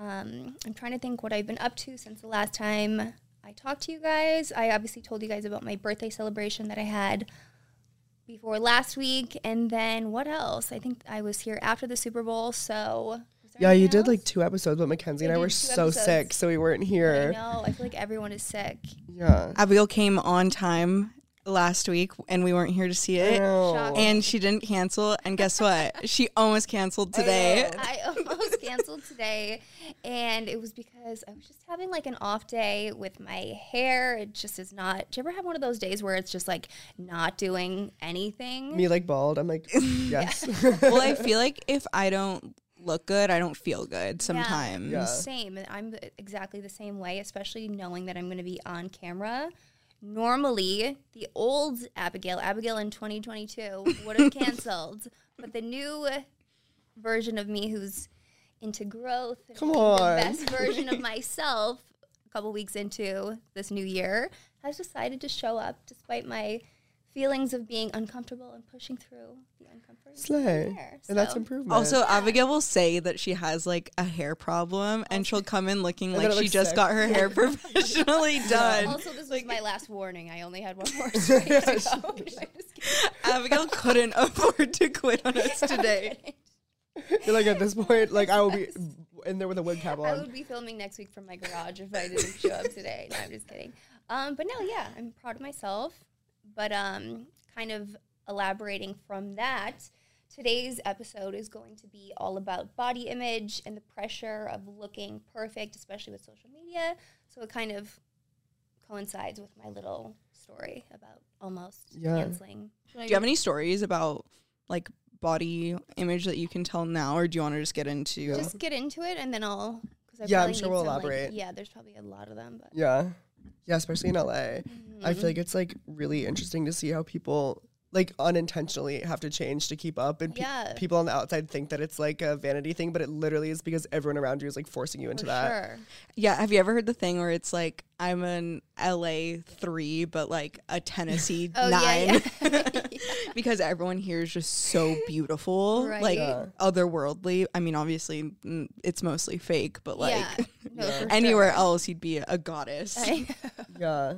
Um, I'm trying to think what I've been up to since the last time I talked to you guys. I obviously told you guys about my birthday celebration that I had before last week. And then what else? I think I was here after the Super Bowl, so. Yeah, you anything did like two episodes, but Mackenzie and I I were so episodes. sick, so we weren't I here. know. I feel like everyone is sick. Yeah. Abigail came on time last week and we weren't here to see it. Shock. And she didn't cancel. And guess what? she almost canceled today. I almost canceled today, and it was because I was just having like an off day with my hair. It just is not. Do you ever have one of those days where it's just like not doing anything? Me like bald. I'm like, yes. well, I feel like if I don't look good, I don't feel good sometimes. Yeah. Same. and I'm exactly the same way, especially knowing that I'm going to be on camera. Normally, the old Abigail, Abigail in 2022, would have canceled, but the new version of me who's into growth, and Come on. the best version of myself, a couple weeks into this new year, has decided to show up despite my feelings of being uncomfortable and pushing through the uncomfort. Slay. There, And that's so- improvement. Also, Abigail will say that she has like a hair problem and she'll come in looking And like she just sick. got her hair professionally done. Also, this was my last warning. I only had one more strike to go. I'm just kidding. Abigail couldn't afford to quit on us today. You're like at this point, like I will be in there with a wig cap on. I on. would be filming next week from my garage if I didn't show up today. No, I'm just kidding. Um, but no, yeah, I'm proud of myself. But um, kind of elaborating from that, today's episode is going to be all about body image and the pressure of looking perfect, especially with social media. So it kind of coincides with my little story about almost Yeah. canceling. Do you have any stories about like body image that you can tell now, or do you want to just get into? Just get into it and then I'll. Cause I Yeah, I'm sure we'll some, like- elaborate. yeah, there's probably a lot of them, but Yeah. Yeah, especially in LA. I Mm-hmm. feel like it's like really interesting to see how people like unintentionally have to change to keep up and pe- Yeah. people on the outside think that it's like a vanity thing, but it literally is because everyone around you is like forcing you into for that. sure. Yeah, have you ever heard the thing where it's like I'm an LA three, but like a Tennessee Oh, yeah, nine? because everyone here is just so beautiful, Right. like Yeah. otherworldly. I mean, obviously it's mostly fake, but like yeah. No, anywhere sure. else, you'd be a goddess. Yeah.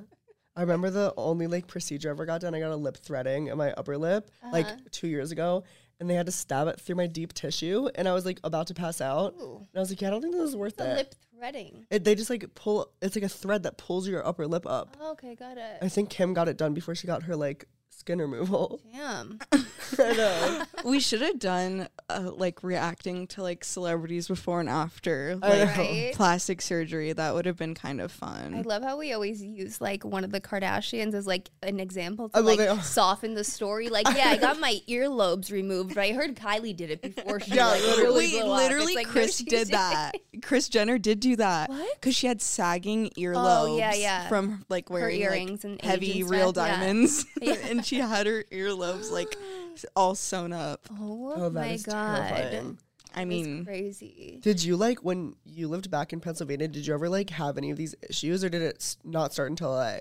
I remember the only like procedure I ever got done. I got a lip threading in my upper lip like Uh-huh. two years ago, and they had to stab it through my deep tissue, and I was like about to pass out. Ooh. And I was like, yeah, I don't think this is worth the it. lip threading. it. They just like pull. It's like a thread that pulls your upper lip up. Oh, okay, got it. I think Kim got it done before she got her like skin removal. Damn. I know. we should have done uh, like reacting to like celebrities before and after I like know. Right? plastic surgery. That would have been kind of fun. I love how we always use like one of the Kardashians as like an example to I love like it. soften the story. Like, yeah, I got my earlobes removed, but I heard Kylie did it before she Yeah, like literally. really Wait, blew up. It's literally, like, Kris she did that. Kris Jenner did do that. What? Because she had sagging earlobes Oh, yeah, yeah. from like wearing earrings like, and heavy real stuff, diamonds, Yeah. and she had her earlobes like all sewn up. Oh, Oh, that my is god. terrifying. I That is mean, crazy. Did you like when you lived back in Pennsylvania? Did you ever like have any of these issues, or did it not start until LA?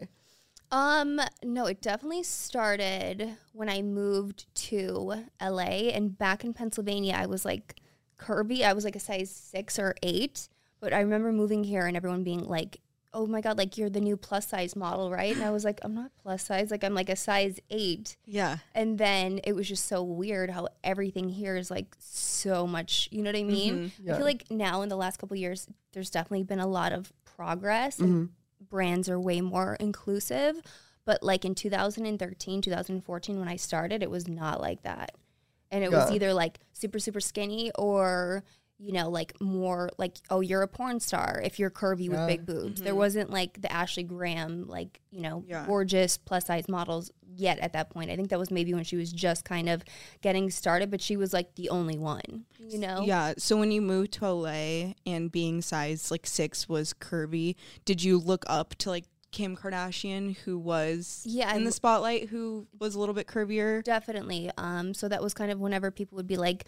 Um, no, it definitely started when I moved to LA and back in Pennsylvania I was like curvy. I was like a size 6 or 8, but I remember moving here and everyone being like "Oh my god, like you're the new plus size model, right?" And I was like, "I'm not plus size. Like I'm like a size 8." Yeah. And then it was just so weird how everything here is like so much, you know what I mean? Mm-hmm. I feel like now in the last couple of years there's definitely been a lot of progress and Mm-hmm. brands are way more inclusive, but like in 2013, 2014 when I started, it was not like that. And it was either like super super skinny or you know, like more like, oh, you're a porn star if you're curvy with Yeah. big boobs. There wasn't like the Ashley Graham, like, you know, Mm-hmm. Yeah. gorgeous plus size models yet at that point. I think that was maybe when she was just kind of getting started, but she was like the only one, you know? Yeah. So when you moved to LA and being size like six was curvy, did you look up to like Kim Kardashian, who was Yeah, in the spotlight, who was a little bit curvier? Definitely. Um, so that was kind of whenever people would be like,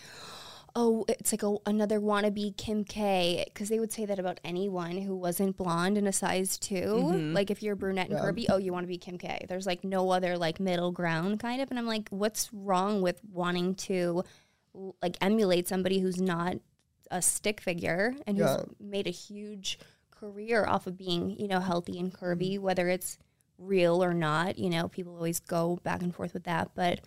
"Oh, it's like a, another wannabe Kim K," because they would say that about anyone who wasn't blonde and a size 2 mm-hmm. Like if you're brunette and curvy, oh, you want to be Kim K. There's like no other like middle ground kind of. And I'm like, what's wrong with wanting to like emulate somebody who's not a stick figure and Yeah. who's made a huge career off of being, you know, healthy and curvy, mm-hmm. whether it's real or not. You know, people always go back and forth with that, but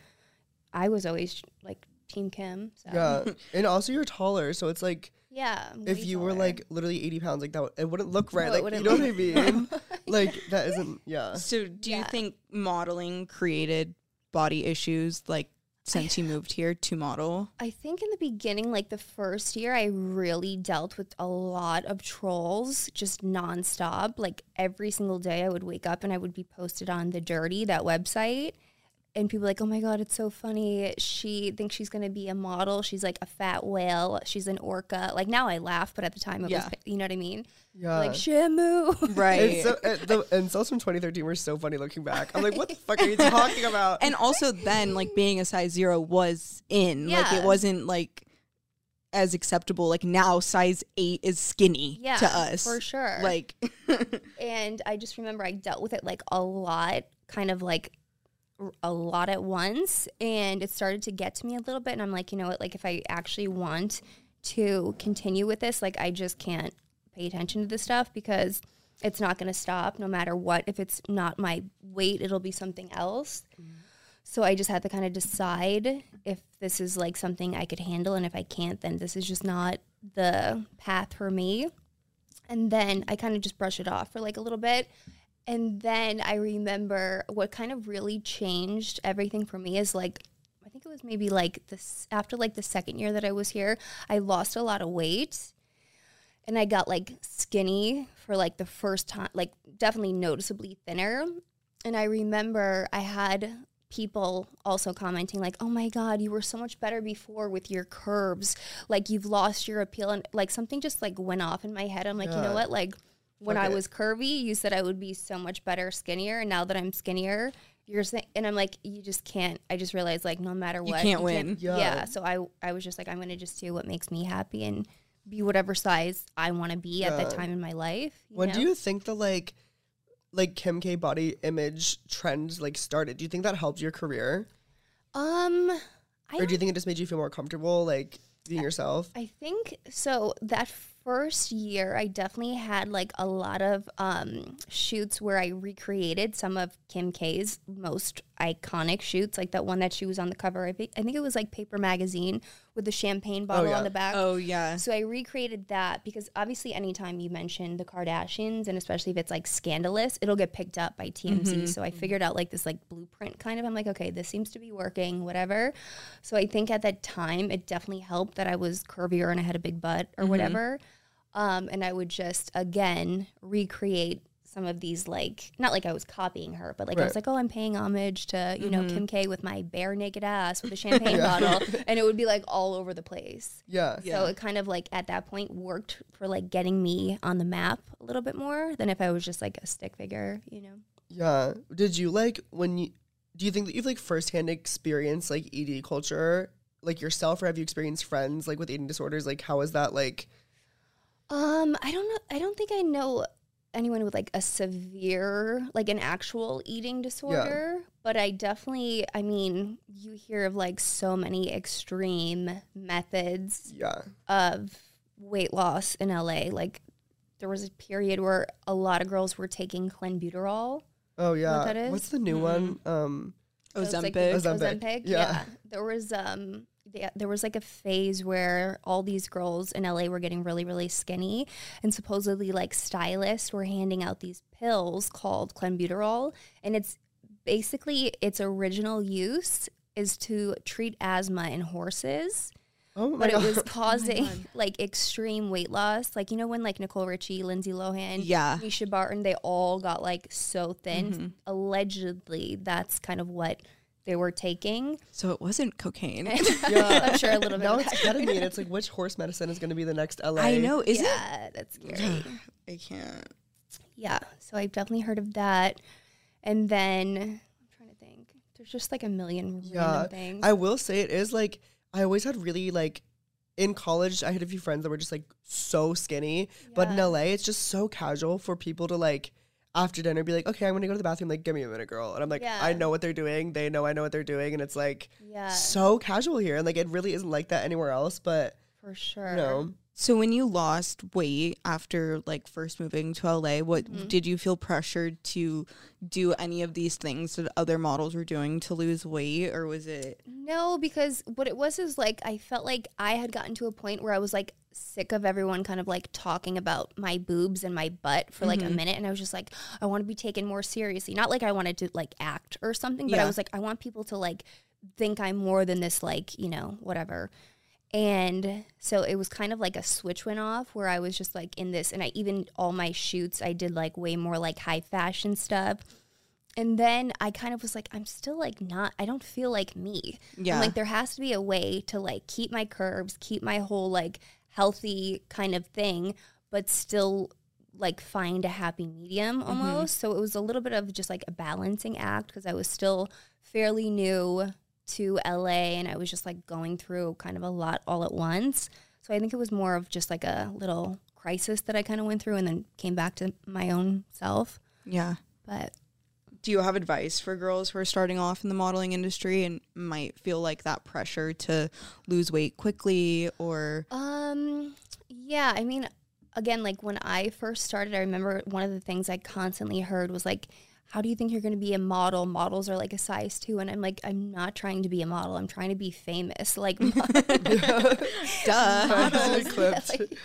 I was always like Team Kim. So. Yeah, and also you're taller, so it's like Yeah. If way you were like literally 80 pounds, like that, would- it wouldn't look right. No, like you know what I look- mean? like that isn't. Yeah. So do you think modeling created body issues like since you moved here to model? I think in the beginning, like the first year, I really dealt with a lot of trolls just nonstop. Like every single day, I would wake up and I would be posted on the Dirty, that website. And people like, oh my God, it's so funny. She thinks she's going to be a model. She's like a fat whale. She's an orca. Like now I laugh, but at the time it Yeah. was, you know what I mean? Yeah. Like Shamu. Right. And so, and the incels from 2013 were so funny looking back. I'm like, what the fuck are you talking about? and also then like being a size zero was in. Like it wasn't like as acceptable. Like now size eight is skinny yeah, to us. For sure. Like and I just remember I dealt with it like a lot, kind of like r- a lot at once, and it started to get to me a little bit. And I'm like, you know what? Like, if I actually want to continue with this, like, I just can't pay attention to this stuff because it's not going to stop no matter what. If it's not my weight, it'll be something else. Mm-hmm. So I just had to kind of decide if this is like something I could handle, and if I can't, then this is just not the path for me. And then I kind of just brush it off for like a little bit. And then I remember what kind of really changed everything for me is like, I think it was maybe like this after like the second year that I was here, I lost a lot of weight and I got like skinny for like the first time, like definitely noticeably thinner. And I remember I had people also commenting like, "Oh my god, you were so much better before with your curves. Like you've lost your appeal." And like something just like went off in my head. I'm like, "You know what? Like when Fuck I was curvy, you said I would be so much better skinnier, and now that I'm skinnier, you're saying." And I'm like, "You just can't." I just realized like no matter what, You what, can't win. Yeah. Yeah. So I I was just like, I'm gonna just do what makes me happy and be whatever size I want to be at that time in my life. you when know? do you think the like, like Kim K body image trend like started? Do you think that helped your career, Um, I or do you think it just made you feel more comfortable, like being yourself? I think so. That first year, I definitely had like a lot of um, shoots where I recreated some of Kim K's most iconic shoots, like that one that she was on the cover. I think I think it was like Paper Magazine with the champagne bottle yeah. on the back. oh yeah. So I recreated that because obviously, anytime you mention the Kardashians, and especially if it's like scandalous, it'll get picked up by TMZ. So I figured out like this like blueprint kind of. I'm like, okay, this seems to be working, whatever. So I think at that time, it definitely helped that I was curvier and I had a big butt or whatever. Um, and I would just again recreate some of these like not like I was copying her, but like I was like, oh, I'm paying homage to you know Kim K with my bare naked ass with a champagne bottle, and it would be like all over the place. Yeah. Yeah. So it kind of like at that point worked for like getting me on the map a little bit more than if I was just like a stick figure, you know. Yeah. Did you like when you? Do you think that you've like firsthand experience like ED culture, like yourself, or have you experienced friends like with eating disorders? Like, how is that like? Um, I don't know. I don't think I know anyone with like a severe, like an actual eating disorder, but I definitely, I mean, you hear of like so many extreme methods Yeah. of weight loss in LA. Like there was a period where a lot of girls were taking clenbuterol. Oh yeah. that is? What's the new one? Um So it's like Ozempic. Ozempic, Ozempic, yeah. yeah. There was um there was like a phase where all these girls in LA were getting really really skinny and supposedly like stylists were handing out these pills called clenbuterol and it's basically its original use is to treat asthma in horses oh but it was causing like extreme weight loss. Like you know when like Nicole Richie, Lindsay Lohan, Yeah. Mischa Barton, they all got like so thin. Mm-hmm. Allegedly, that's kind of what they were taking. So it wasn't cocaine. yeah. I'm sure a little bit. now of it's that. ketamine. It's like which horse medicine is going to be the next LA? I know. Is it? yeah, that's scary. I can't. yeah, so I've definitely heard of that. And then I'm trying to think. There's just like a million Yeah, random things. I will say it is like I always had really like in college I had a few friends that were just like so skinny, but in LA it's just so casual for people to like after dinner be like, okay, I'm gonna go to the bathroom. Like, give me a minute, girl. And I'm like, Yeah. I know what they're doing. They know I know what they're doing, and it's like yeah, so casual here, and like it really isn't like that anywhere else. But for sure. you know, So when you lost weight after like first moving to LA, what Mm-hmm. did you feel pressured to do any of these things that other models were doing to lose weight or was it No, because what it was is like I felt like I had gotten to a point where I was like sick of everyone kind of like talking about my boobs and my butt for like a mm-hmm. minute and I was just like I want to be taken more seriously. Not like I wanted to like act or something, but I was like I want people to like think I'm more than this like, you know, whatever. And so it was kind of like a switch went off where I was just like in this and I even all my shoots I did like way more like high fashion stuff. And then I kind of was like, I'm still like not, I don't feel like me. Yeah. I'm like, there has to be a way to like keep my curves, keep my whole like healthy kind of thing, but still like find a happy medium mm-hmm. almost. So it was a little bit of just like a balancing act because I was still fairly new to LA and I was just like going through kind of a lot all at once. So I think it was more of just like a little crisis that I kind of went through and then came back to my own self. yeah But do you have advice for girls who are starting off in the modeling industry and might feel like that pressure to lose weight quickly or? Um, yeah, I mean, again, like when I first started, I remember one of the things I constantly heard was like, how do you think you're going to be a model? Models are like a size two. And I'm like, I'm not trying to be a model. I'm trying to be famous. Like, duh models, clipped. like,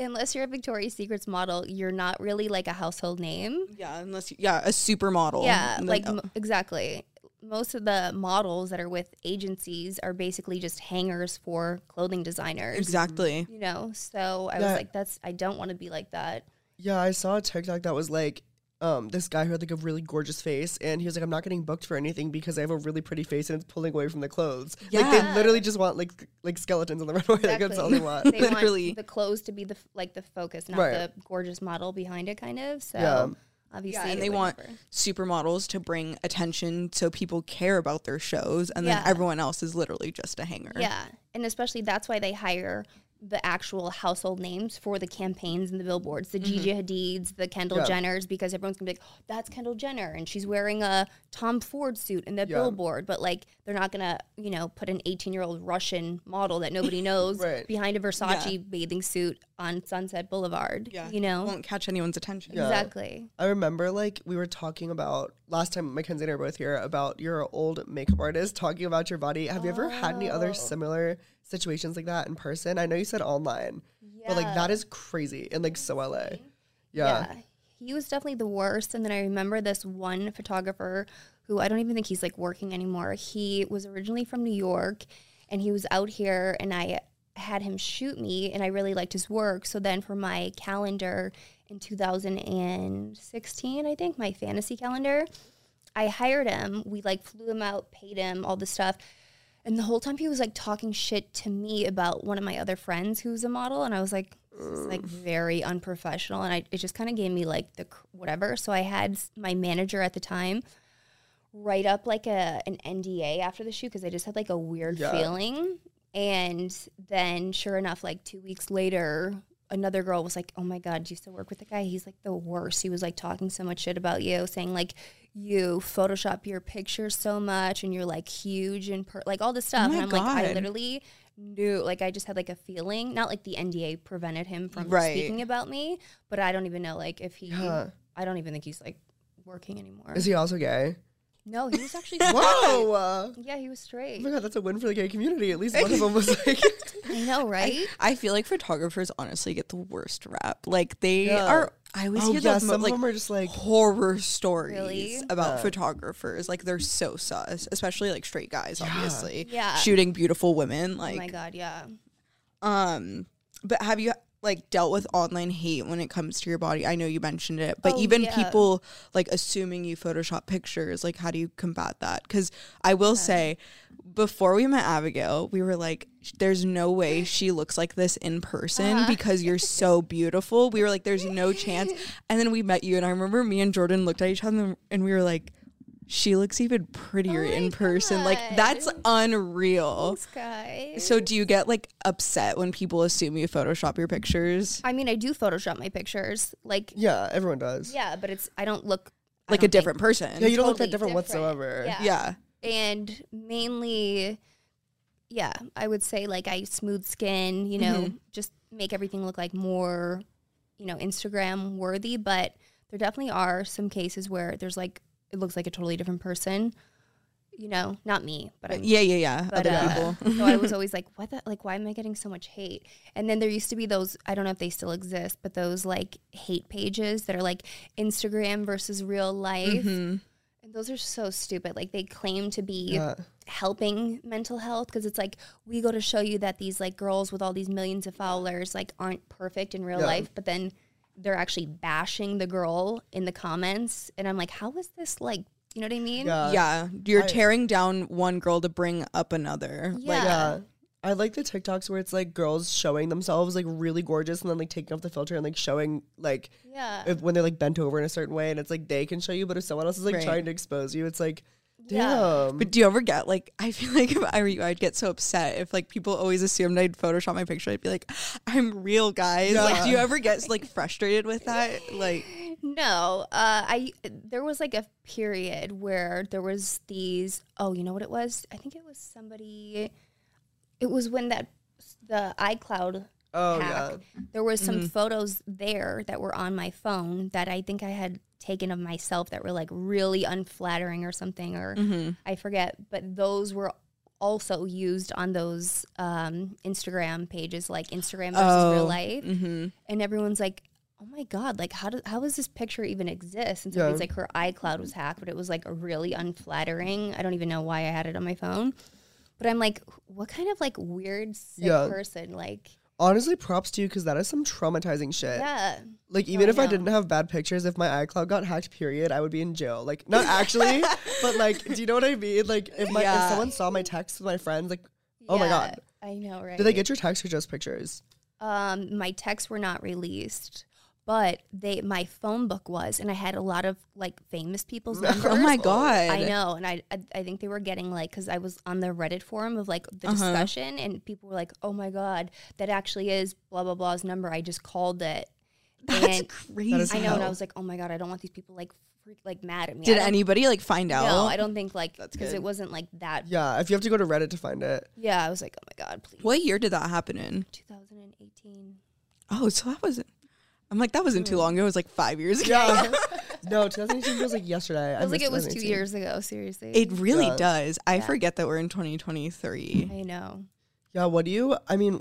unless you're a Victoria's Secrets model, you're not really like a household name. yeah unless you, yeah a supermodel Yeah, then- like m- exactly. Most of the models that are with agencies are basically just hangers for clothing designers. exactly You know, so I Yeah. was like, that's I don't want to be like that. Yeah, I saw a TikTok that was like, um, this guy who had like a really gorgeous face, and he was like, "I'm not getting booked for anything because I have a really pretty face and it's pulling away from the clothes." Like they literally just want like like skeletons on the runway. Like that's all they want. They Literally. want the clothes to be the f- like the focus, not Right. the gorgeous model behind it, kind of. So Yeah. obviously, yeah, and they want never- supermodels to bring attention so people care about their shows and then everyone else is literally just a hanger Yeah, and especially that's why they hire the actual household names for the campaigns and the billboards, the Gigi mm-hmm. Hadids, the Kendall Yeah. Jenners, because everyone's gonna be like, oh, "That's Kendall Jenner," and she's wearing a Tom Ford suit in the Yeah. billboard. But like, they're not gonna, you know, put an 18 year old Russian model that nobody knows Right. behind a Versace bathing suit on Sunset Boulevard. yeah you know, won't catch anyone's attention Yeah. exactly. I remember like we were talking about last time Mackenzie and I were both here about your old makeup artist talking about your body. Have you ever had any Oh. other similar situations like that in person? I know you said online, but like that is crazy and like so LA. Yeah. He was definitely the worst. And then I remember this one photographer who I don't even think he's like working anymore. He was originally from New York and he was out here and I had him shoot me and I really liked his work. So then for my calendar in 2016, I think, my fantasy calendar, I hired him. We like flew him out, paid him, all this stuff. And the whole time he was like talking shit to me about one of my other friends who's a model. And I was like, this is like very unprofessional. And I, it just kind of gave me like the whatever. So I had my manager at the time write up like a an NDA after the shoot because I just had like a weird Yeah. feeling. And then sure enough, like two weeks later, another girl was like, Oh my God, do you still work with the guy? He's like the worst. He was like talking so much shit about you, saying like you Photoshop your pictures so much and you're like huge and per- like all this oh stuff. my and I'm like, I literally knew, like I just had like a feeling, not like the NDA prevented him from Right. speaking about me, but I don't even know like if he. I don't even think he's like working anymore. Is he also gay? No, he was actually. straight. Whoa! Uh, Yeah, he was straight. oh my god, that's a win for the gay community. At least one of them was like, I know, right? I feel like photographers honestly get the worst rap. Like they Yeah. are. I always oh hear yeah, those mo- some like of them are just like, horror stories Really? about photographers. Like they're so sus, especially like straight guys, obviously. Yeah. shooting beautiful women. oh Like, my god, yeah. um, but have you like dealt with online hate when it comes to your body? I know you mentioned it, but Oh, even yeah. people like assuming you Photoshop pictures, like how do you combat that? Because I will say, before we met Abigail, we were like, "There's no way she looks like this in person Uh-huh. because you're so beautiful." We were like, "There's no chance." And then we met you, and I remember me and Jordan looked at each other, and we were like. She looks even prettier Oh in person. Like that's unreal. Thanks, guys. So do you get like upset when people assume you Photoshop your pictures? I mean, I do Photoshop my pictures, like yeah, everyone does. yeah, but it's I don't look I Like a don't think- different person. Yeah, you don't look totally that different, whatsoever. Yeah. Yeah. and mainly yeah i would say like i smooth skin you know Mm-hmm. just make everything look like more you know instagram worthy but there definitely are some cases where there's like it looks like a totally different person you know not me but i'm Yeah, yeah, yeah. but Other uh, people. so I was always like, what the like why am I getting so much hate? And then there used to be those I don't know if they still exist, but those like hate pages that are like Instagram versus real life. Mm-hmm. And those are so stupid. Like they claim to be Yeah. helping mental health because it's like we go to show you that these like girls with all these millions of followers like aren't perfect in real Yeah. life, but then they're actually bashing the girl in the comments and I'm like, how is this like, you know what I mean? Yeah. yeah. You're I- tearing down one girl to bring up another. Like Yeah. Yeah. I like the TikToks where it's like girls showing themselves like really gorgeous and then like taking off the filter and like showing like Yeah. if, when they're like bent over in a certain way and it's like they can show you, but if someone else is like Right. trying to expose you, it's like, Yeah. damn. But do you ever get like I feel like if I were you, I'd get so upset if like people always assumed I'd Photoshop my picture. I'd be like, I'm real, guys. Like, do you ever get like frustrated with that? Like, No, uh, I there was like a period where there was these. Oh, you know what it was? I think it was somebody. It was when that the iCloud oh hack. yeah. There was some photos there that were on my phone that I think I had taken of myself that were like really unflattering or something, or I forget. But those were also used on those um, Instagram pages, like Instagram versus real Oh, life mm-hmm. and everyone's like oh my god like how do, how does this picture even exist and so Yeah. it's like her icloud was hacked but it was like a really unflattering i don't even know why i had it on my phone but i'm like what kind of like weird sick Yeah. person like Honestly, props to you because that is some traumatizing shit. yeah Like even I if I didn't have bad pictures, if my iCloud got hacked, period, I would be in jail. Like not actually, but like, do you know what I mean? Like if my Yeah. if someone saw my texts with my friends, like, oh my god, i know right did they get your text or just pictures? um my texts were not released but they my phone book was and i had a lot of like famous people's numbers oh my god, I know, and I, I I think they were getting like because I was on the Reddit forum of like the uh-huh. discussion, and people were like, "Oh my god, that actually is blah blah blah's number." I just called it, That's and crazy. That I know, and I was like, "Oh my god, I don't want these people like freak, like mad at me." Did anybody like find out? No, I don't think like That's because it wasn't like that. Yeah, if you have to go to Reddit to find it. Yeah, I was like, "Oh my god, please." What year did that happen in? 2018. Oh, so that wasn't. I'm like that wasn't too hmm. long ago. It was like five years ago. Yeah. no, 2018 feels like yesterday. I was like, it was two years ago. Seriously, It really Yeah. does. I Yeah. forget that we're in 2023. I know. Yeah, what do you? I mean,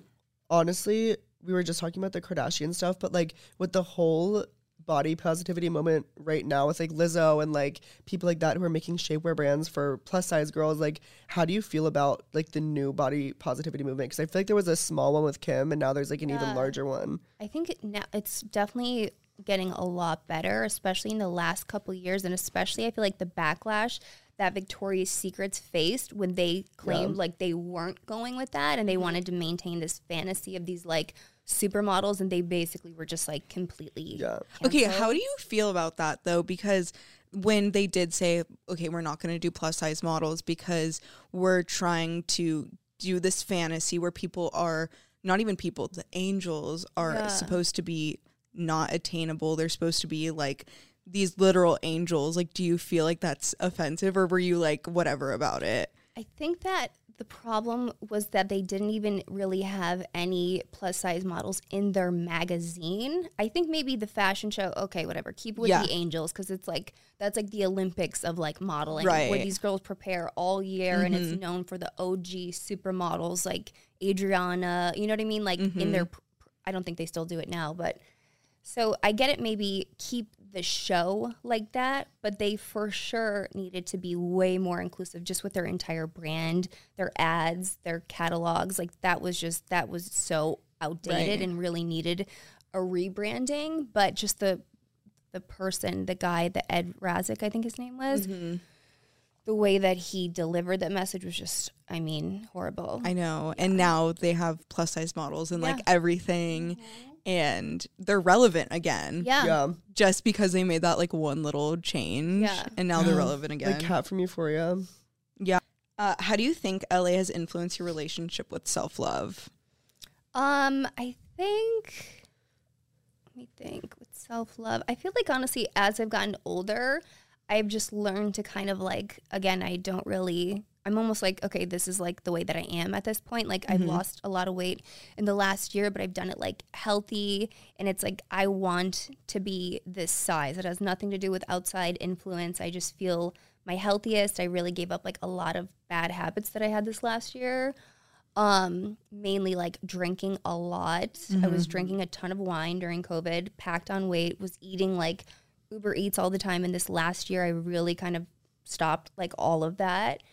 honestly, we were just talking about the Kardashian stuff, but like with the whole body positivity moment right now with like Lizzo and like people like that who are making shapewear brands for plus size girls, like how do you feel about like the new body positivity movement? Because I feel like there was a small one with Kim, and now there's like an even larger one. I think now it's definitely getting a lot better, especially in the last couple years, and especially I feel like the backlash that Victoria's Secrets faced when they claimed like they weren't going with that and they mm-hmm. wanted to maintain this fantasy of these like supermodels, and they basically were just like completely Yeah. Okay, how do you feel about that though? Because when they did say, okay, we're not going to do plus size models because we're trying to do this fantasy where people are not even people, the angels are Yeah. supposed to be not attainable. They're supposed to be like these literal angels. Like, do you feel like that's offensive or were you like whatever about it? I think that the problem was that they didn't even really have any plus size models in their magazine. I think maybe the fashion show, okay, whatever, keep with Yeah. the angels because it's like that's like the Olympics of like modeling, Right. where these girls prepare all year, and it's mm-hmm. known for the OG supermodels like Adriana. You know what I mean? Like in their, mm-hmm. pr- I don't think they still do it now, but so I get it. Maybe keep the show like that, but they for sure needed to be way more inclusive, just with their entire brand, their ads, their catalogs. Like that was just that was so outdated Right. and really needed a rebranding. But just the the person, the guy, the Ed Razek, I think his name was. Mm-hmm. The way that he delivered that message was just, I mean, horrible. I know. And now they have plus size models and like Yeah. everything and they're relevant again. yeah. Yeah. Just because they made that like one little change Yeah. and now they're relevant again. The Kat from Euphoria. yeah. Uh, how do you think LA has influenced your relationship with self love? Um, I think. Let me think. With self love, I feel like honestly, as I've gotten older, I've just learned to kind of like. Again, I don't really. I'm almost like okay, this is like the way that I am at this point. Like I've lost a lot of weight in the last year, but I've done it like healthy, and it's like I want to be this size. It has nothing to do with outside influence. I just feel my healthiest. I really gave up like a lot of bad habits that I had this last year um mainly like drinking a lot i was drinking a ton of wine during covid packed on weight was eating like uber eats all the time and this last year i really kind of stopped like all of that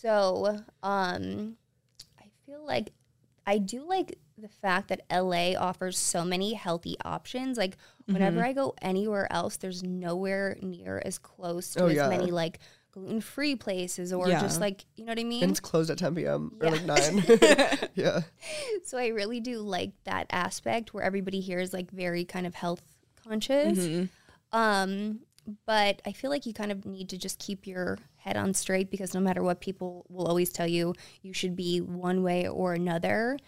so um i feel like i do like the fact that la offers so many healthy options like whenever i go anywhere else there's nowhere near as close to Oh, as yeah. many like gluten-free places or Yeah. just like you know what i mean And it's closed at 10 p.m. or like 9. yeah. so I really do like that aspect where everybody here is like very kind of health conscious. Um, but I feel like you kind of need to just keep your head on straight because no matter what people will always tell you, you should be one way or another.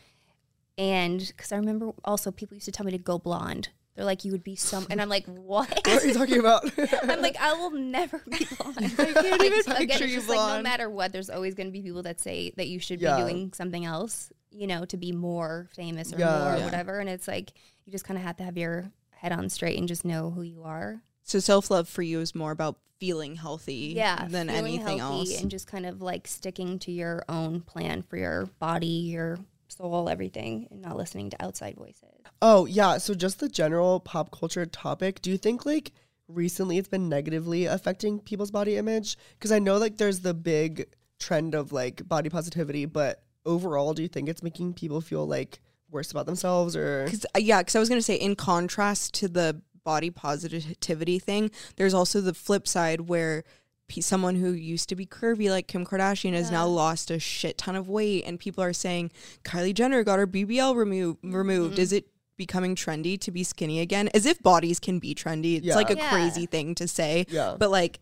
And because I remember also people used to tell me to go blonde. They're like, you would be some, and I'm like, what? What are you talking about? I'm like, I will never be blonde. I can't even picture again, you just like no matter what, there's always going to be people that say that you should Yeah. be doing something else, you know, to be more famous or Yeah. more or Yeah. whatever. And it's like you just kind of have to have your head on straight and just know who you are. So self love for you is more about feeling healthy Yeah, than feeling anything healthy else. and just kind of like sticking to your own plan for your body, your soul, everything, and not listening to outside voices. Oh, yeah. So just the general pop culture topic. Do you think like recently it's been negatively affecting people's body image? Because I know like there's the big trend of like body positivity, but overall, do you think it's making people feel like worse about themselves or Cause, uh, yeah, because I was going to say, in contrast to the body positivity thing, there's also the flip side where pe- someone who used to be curvy like Kim Kardashian has now lost a shit ton of weight, and people are saying Kylie Jenner got her BBL remo- removed. Mm-hmm. Is it becoming trendy to be skinny again? As if bodies can be trendy. It's Yeah. like a Yeah. crazy thing to say, Yeah. but like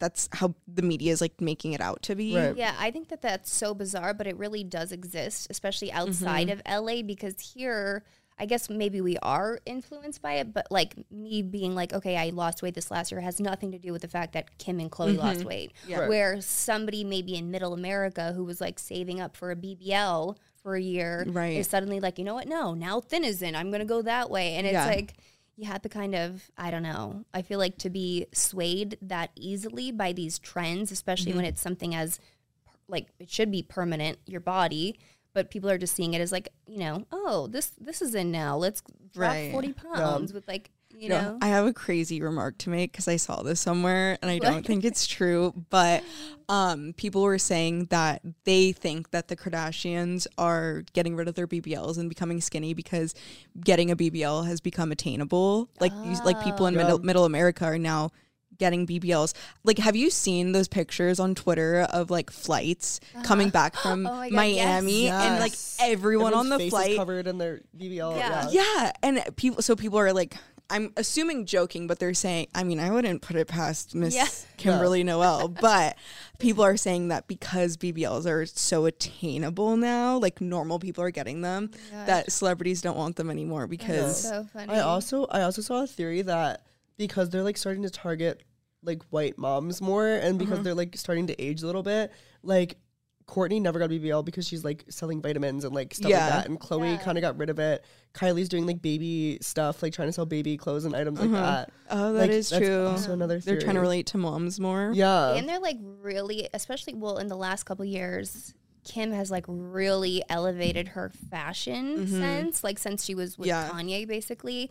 that's how the media is like making it out to be. Right. Yeah, I think that that's so bizarre, but it really does exist, especially outside of LA, because here, I guess maybe we are influenced by it, but like me being like, okay, I lost weight this last year has nothing to do with the fact that Kim and Khloe lost weight. Right. Where somebody maybe in middle America who was like saving up for a BBL for a year Right. is suddenly like, you know what? No, now thin is in. I'm going to go that way. And it's Yeah. like, you have to kind of, I don't know. I feel like to be swayed that easily by these trends, especially Mm-hmm. when it's something as like it should be permanent, your body, but people are just seeing it as like, you know, oh, this this is in now. Let's drop Right. 40 pounds with like, you No, know. I have a crazy remark to make because I saw this somewhere and I don't think it's true. But um, people were saying that they think that the Kardashians are getting rid of their BBLs and becoming skinny because getting a BBL has become attainable. Like you, like people in middle, middle America are now getting BBLs. Like, have you seen those pictures on Twitter of like flights coming uh-huh. back from Oh my God, Miami and like Yes. everyone on the face is flight covered in their BBL? Yeah. Yeah. yeah, and people. So people are like, I'm assuming joking, but they're saying. I mean, I wouldn't put it past Miss Yeah. Kimberly Noel, but people are saying that because BBLs are so attainable now, like normal people are getting them, that celebrities don't want them anymore because so funny. I also I also saw a theory that because they're like starting to target like white moms more and because mm-hmm. they're like starting to age a little bit, like Kourtney never got BBL because she's like selling vitamins and like stuff Yeah. like that. And Khloe Yeah. kind of got rid of it. Kylie's doing like baby stuff, like trying to sell baby clothes and items like mm-hmm. that. Oh, Like, that is that's true. Also another They're trying to relate to moms more. Yeah. and they're like really, especially well in the last couple years. Kim has like really elevated her fashion mm-hmm. sense, like since she was with Yeah. Kanye, basically.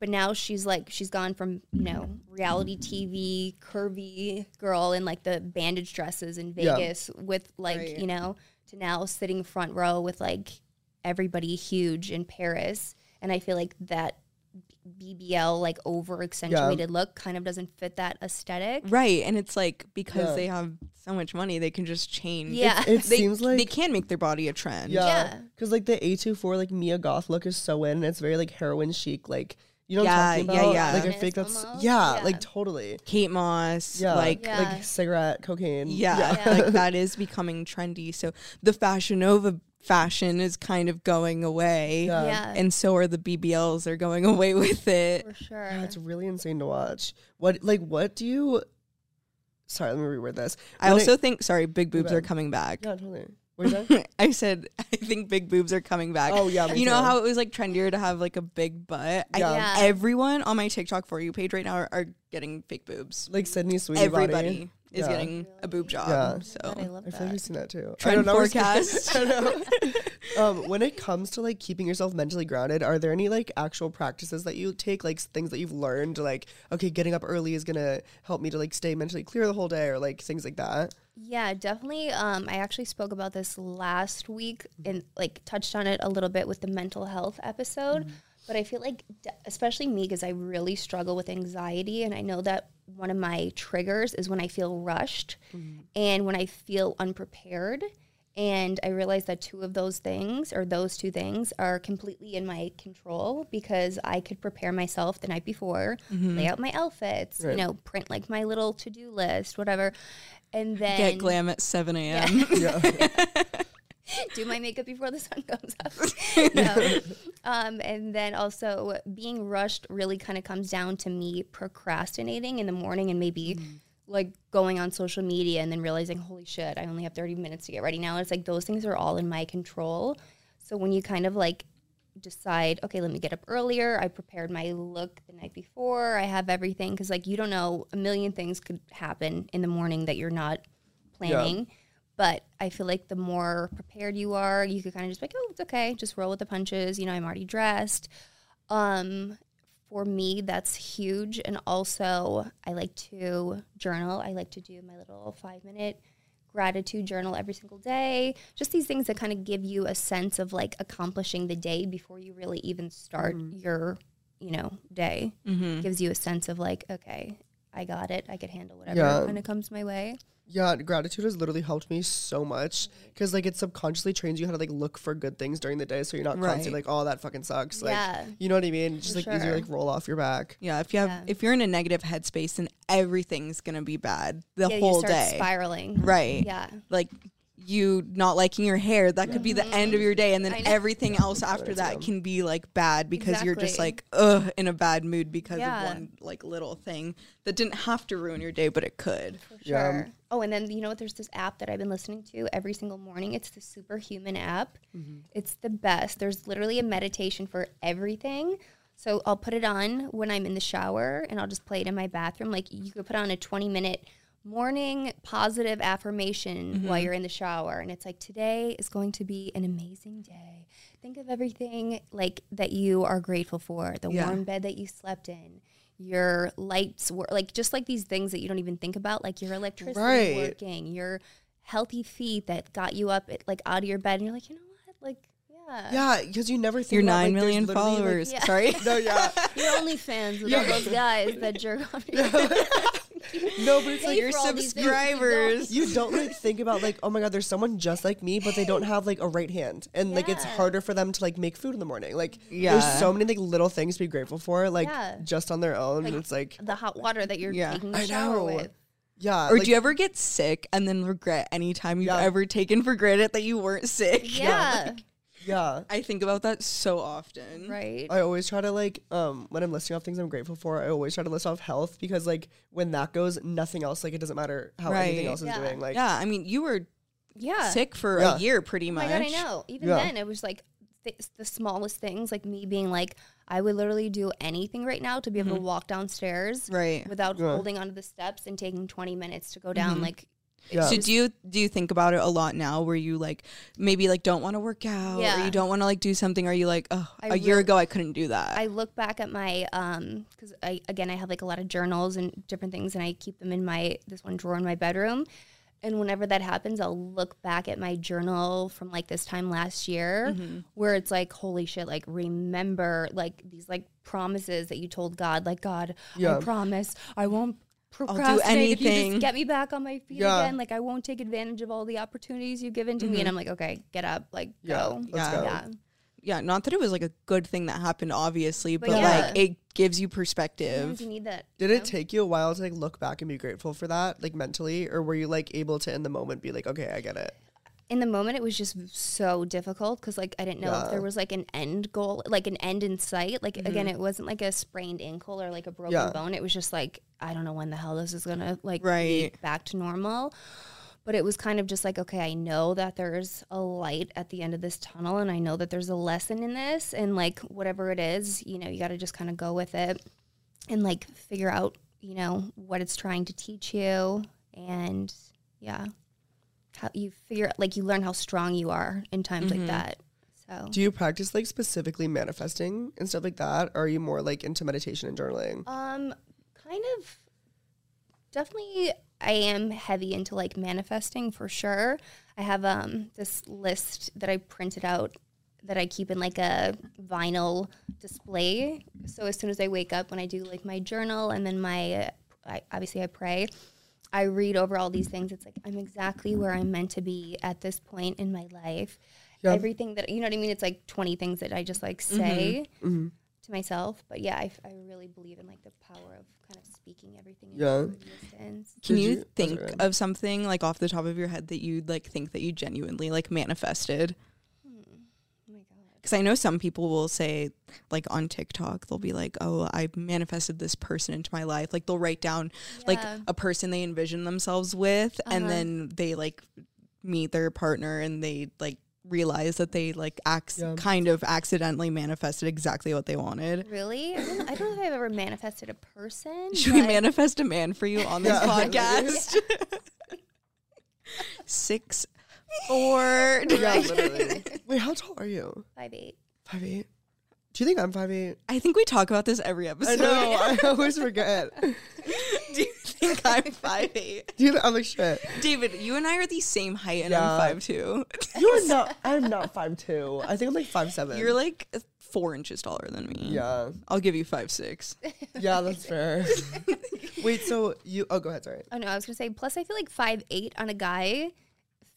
But now she's like she's gone from you know reality TV curvy girl in like the bandage dresses in Yeah. Vegas with like Right. you know to now sitting front row with like everybody huge in Paris, and I feel like that BBL like over accentuated look kind of doesn't fit that aesthetic. Right. And it's like because Yeah. they have so much money, they can just change. Yeah. It They, seems like they can make their body a trend. Yeah, Yeah. because like the A24 like Mia Goth look is so in. And it's very like heroin chic. Like you know Yeah, what I'm yeah, talking about? yeah. Like I Feminist think that's yeah, Yeah. like totally. Kate Moss, Yeah, like Yeah. like cigarette, cocaine. Yeah, Yeah. like that is becoming trendy. So the Fashion Nova fashion is kind of going away. Yeah. Yeah, And so are the BBLs are going away with it. for sure. Yeah, it's really insane to watch. What like what do you? Sorry, let me reword this. I also it- think sorry, big boobs are coming back. yeah, totally. What is that? I said I think big boobs are coming back. Oh yeah, you know too. how it was like trendier to have like a big butt? I, Yeah. Yeah. Everyone on my TikTok for you page right now are, are getting fake boobs. like Sydney Sweeney Everybody Body. Is Yeah. getting a boob job. Yeah. So God, I love I feel like that. you've seen that too. I Trend don't know, I was- forecast. Know. um, when it comes to like keeping yourself mentally grounded, are there any like actual practices that you take, like things that you've learned, like okay, getting up early is gonna help me to like stay mentally clear the whole day, or like things like that? Yeah, definitely. Um, I actually spoke about this last week and like touched on it a little bit with the mental health episode. But I feel like, d- especially me, because I really struggle with anxiety, and I know that one of my triggers is when I feel rushed mm-hmm. and when I feel unprepared. And I realize that two of those things, or those two things, are completely in my control because I could prepare myself the night before, mm-hmm. lay out my outfits, you know, print like my little to do list, whatever. And then Get glam at 7 a.m. Yeah. do my makeup before the sun comes up. no. um, and then also being rushed really kind of comes down to me procrastinating in the morning and maybe like going on social media and then realizing, holy shit, I only have 30 minutes to get ready now. It's like those things are all in my control. So when you kind of like decide, okay, let me get up earlier. I prepared my look the night before. I have everything because like you don't know, a million things could happen in the morning that you're not planning. But I feel like the more prepared you are, you could kind of just be like, oh, it's okay, just roll with the punches. You know, I'm already dressed. Um, for me, that's huge. And also, I like to journal. I like to do my little five minute gratitude journal every single day. Just these things that kind of give you a sense of like accomplishing the day before you really even start your, you know, day. Gives you a sense of like, okay, I got it. I could handle whatever Yeah. kind of comes my way. Yeah, gratitude has literally helped me so much mm-hmm. because like it subconsciously trains you how to like look for good things during the day, so you're not constantly like, oh, that fucking sucks. Like, Yeah. you know what I mean? It's just For like easier like roll off your back. Yeah, if you have Yeah. if you're in a negative headspace, then everything's gonna be bad the Yeah, you whole start day. spiraling. Right. Yeah. Like you not liking your hair, that could be the end of mm-hmm. your day, and then I know. everything else after that dumb. can be like bad because you're just like ugh in a bad mood because Yeah. of one like little thing that didn't have to ruin your day, but it could. For Yeah. Um, Oh, and then you know what? There's this app that I've been listening to every single morning. It's the Superhuman app. Mm-hmm. It's the best. There's literally a meditation for everything. So I'll put it on when I'm in the shower, and I'll just play it in my bathroom. Like you could put on a 20 minute morning positive affirmation mm-hmm. while you're in the shower, and it's like today is going to be an amazing day. Think of everything like that you are grateful for. The Yeah. warm bed that you slept in your lights were like just like these things that you don't even think about like your electricity Right. working your healthy feet that got you up at, like out of your bed and you're like you know what like yeah Yeah, because you never think Your about, nine like, million literally, like- followers. Yeah. Sorry. no, yeah, your only fans with all those guys that jerk off your no, but it's like Your for all these things, you subscribers. you don't like think about like oh my god there's someone just like me but they don't have like a right hand and like it's harder for them to like make food in the morning like Yeah. there's so many like little things to be grateful for like Yeah. just on their own Like, it's like the hot water that you're Yeah. taking the I shower know. with yeah Or like, do you ever get sick and then regret any time you've Yeah. ever taken for granted that you weren't sick? yeah, yeah I think about that so often. right I always try to like um when I'm listing off things I'm grateful for I always try to list off health because like when that goes nothing else like it doesn't matter how anything Right. else is doing like yeah, I mean, you were yeah. sick for Yeah. a year pretty Oh much. my god, I know. Even Yeah. then, it was like th- the smallest things, like me being like, I would literally do anything right now to be able to walk downstairs Mm-hmm. Right. without Yeah. holding onto the steps and taking 20 minutes to go down. Like, Yeah. So do you do you think about it a lot now where you like maybe like don't want to work out or you don't want to like do something or you like oh I a year ago I couldn't do that. I look back at my um because I again I have like a lot of journals and different things and I keep them in my this one drawer in my bedroom. And whenever that happens, I'll look back at my journal from like this time last year Mm-hmm. where it's like, holy shit, like remember like these like promises that you told God, like, God, Yeah. I promise I won't do procrastinate if you anything." just get me back on my feet Yeah. again. Like I won't take advantage of all the opportunities you've given to me. And mm-hmm. I'm like, okay, get up, like Yeah, go. let's Yeah. go. Yeah. yeah, not that it was like a good thing that happened obviously, but, But like it gives you Sometimes perspective. you need that. Did you it take you a while to like look back and be grateful for that, like mentally, or were you like able to in the moment be like, okay, I get it? In the moment it was just so difficult because like i didn't know if there was like an end goal like an end in sight. Like again mm-hmm. it wasn't like a sprained ankle or like a broken Yeah. bone. It was just like i don't know when the hell this is gonna like Right. be back to normal. But it was kind of just like okay i know that there's a light at the end of this tunnel and i know that there's a lesson in this and like whatever it is you know you got to just kind of go with it and like figure out you know what it's trying to teach you. And yeah how you figure like you learn how strong you are in times like that so. Do you practice like specifically manifesting and stuff like that, or are you more like into meditation and journaling? um kind of definitely i am heavy into like manifesting for sure. I have um this list that i printed out that i keep in like a vinyl display. So as soon as i wake up when i do like my journal and then my I, obviously i pray i read over all these things it's like i'm exactly where i'm meant to be at this point in my life Yeah. everything that you know what i mean it's like 20 things that i just like mm-hmm. say mm-hmm. to myself but yeah I, f- I really believe in like the power of kind of speaking everything Yeah. into existence Can Did you, you- think sorry. of something like off the top of your head that you'd like think that you genuinely like manifested? My god Because I know some people will say, like on TikTok, they'll be like, "Oh, I manifested this person into my life." Like they'll write down like a person they envision themselves with, and Uh-huh. then they like meet their partner, and they like realize that they like acts Yeah. kind of accidentally manifested exactly what they wanted. really I don't, I don't know if i've ever manifested a person Should we manifest a man for you on this Yeah. podcast? Six, four. yeah, literally. Wait, how tall are you? five eight Five eight. Do you think I'm five eight? I think we talk about this every episode. I know. I always forget. Do you think I'm five eight? Do you, I'm like shit. David, you and I are the same height, and Yeah. I'm five two. You're not. I'm not five two. I think I'm like five seven. You're like four inches taller than me. Yeah. I'll give you five six. Yeah, that's fair. Wait, so you? Oh, go ahead. Sorry. oh no i was gonna say plus i feel like five eight on a guy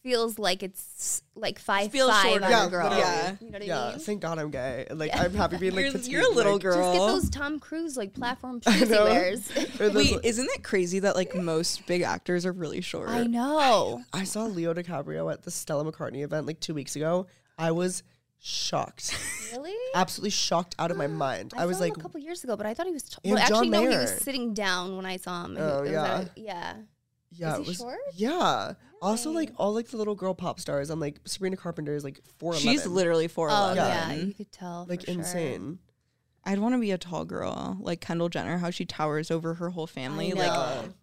feels like it's like five Feels five shorter. on Yeah, a girl. Yeah. you know what Yeah. i mean Thank God I'm gay. And, Like I'm happy being like You're, petite. you're a little like, girl. just get those tom cruise like platform shoes he wears Wait, isn't it crazy that like most big actors are really short? i know I saw Leo DiCaprio at the Stella McCartney event like two weeks ago. I was shocked, really absolutely shocked out of my mind. I, was saw him like, a couple years ago, but I thought he was. T- And well, actually, John no, he Mayer. was sitting down when I saw him. Oh, it was yeah. at a- yeah. Yeah, Is it he was. short? Yeah. Also, like all like the little girl pop stars. I'm like Sabrina Carpenter is like four. She's literally four Oh eleven. yeah, you could tell. like for sure. insane. I'd want to be a tall girl, like Kendall Jenner, how she towers over her whole family. Like.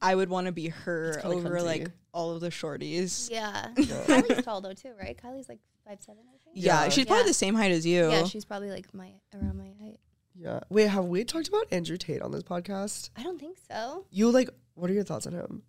I would want to be her over cunty. like all of the shorties. Yeah. Kylie's tall though too, right? Kylie's like five seven, I think. Yeah, Yeah. she's probably Yeah. the same height as you. Yeah, she's probably like my around my height. Yeah. Wait, have we talked about Andrew Tate on this podcast? I don't think so. You like? What are your thoughts on him?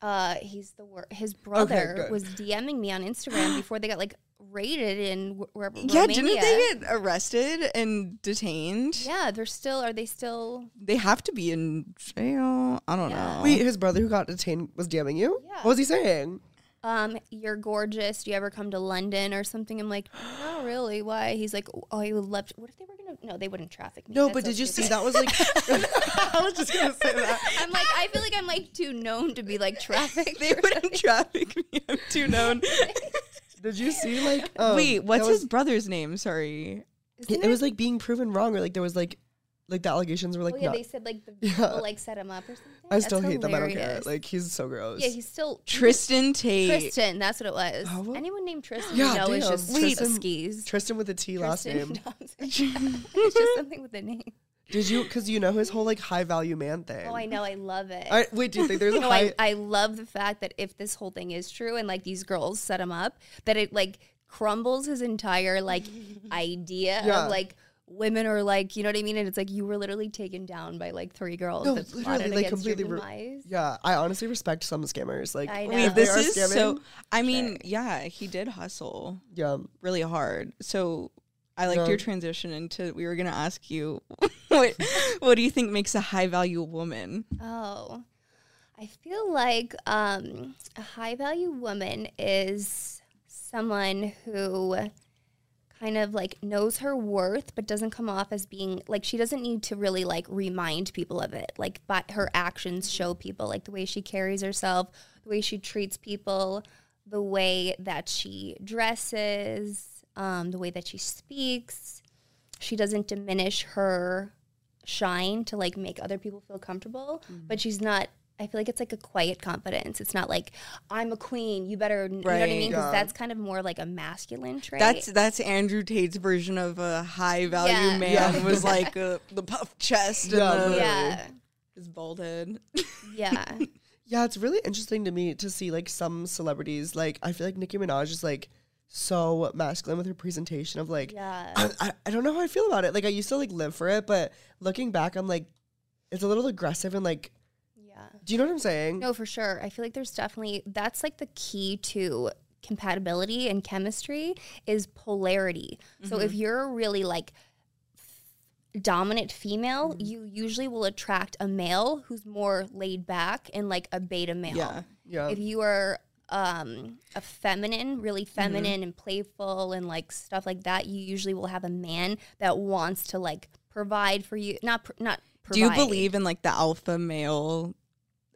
Uh, he's the wor- His brother good. was DMing me on Instagram before they got like raided in wh- wherever. yeah, Romania. didn't they get arrested and detained? Yeah, they're still. Are they still? They have to be in jail. I don't Yeah. know. Wait, his brother who got detained was DMing you. Yeah. What was he saying? Um, you're gorgeous. Do you ever come to London or something? I'm like, not really. Why? He's like, oh, I would love to. What if they were gonna? No, they wouldn't traffic me. No, That's but so did you see that was like? I was just gonna say that. I'm like, I feel like I'm like too known to be like trafficked. they wouldn't traffic me. I'm too known. Did you see like? Um, Wait, what's that his brother's name? Sorry. It, it was like being proven wrong, or like there was like like the allegations were like oh yeah, not- they said like the Yeah. people like set him up or something. I still That's hate them. I don't care. Like he's so gross. yeah, he's still Tristan Tate. Tristan. That's what it was. Oh, what? Anyone named Tristan, Yeah, you know, is damn. just Wait, Tristan skis. Tristan with a T last name. No, I'm sorry. it's just something with a name. Did you? Because you know his whole like high value man thing. Oh, I know. I love it. I, wait, do you think there's a no, high? I, I love the fact that if this whole thing is true and like these girls set him up, that it like crumbles his entire like idea Yeah. of like women are like, you know what I mean? And it's like you were literally taken down by like three girls No, that literally, like, completely ru- demise. yeah, I honestly respect some scammers. Like, I know. Wait, this are is so. I mean, yeah, he did hustle yeah. really hard. So I liked Yeah. your transition into. We were gonna ask you, what what do you think makes a high value woman? Oh, I feel like um, a high value woman is someone who kind of like knows her worth but doesn't come off as being like she doesn't need to really like remind people of it. Like but her actions show people like the way she carries herself the way she treats people the way that she dresses um, the way that she speaks. She doesn't diminish her shine to like make other people feel comfortable but she's not i feel like it's like a quiet confidence it's not like i'm a queen you better you know what i mean because Yeah. that's kind of more like a masculine trait That's that's Andrew Tate's version of a high value Yeah. man Yeah. was like uh, the puff chest Yeah, and the, yeah his bald head. yeah Yeah, it's really interesting to me to see like some celebrities. Like, I feel like Nicki Minaj is like so masculine with her presentation of like. yeah I, I, I don't know how I feel about it. Like, I used to like live for it, but looking back, I'm like, it's a little aggressive and like. Yeah. Do you know what I'm saying? no for sure. I feel like there's definitely that's like the key to compatibility and chemistry is polarity. So if mm-hmm. you're really like dominant female mm-hmm. you usually will attract a male who's more laid back and like a beta male. Yeah. Yeah. if you are um a feminine really mm-hmm. feminine and playful and like stuff like that you usually will have a man that wants to like provide for you not pr- not Do you believe in like the alpha male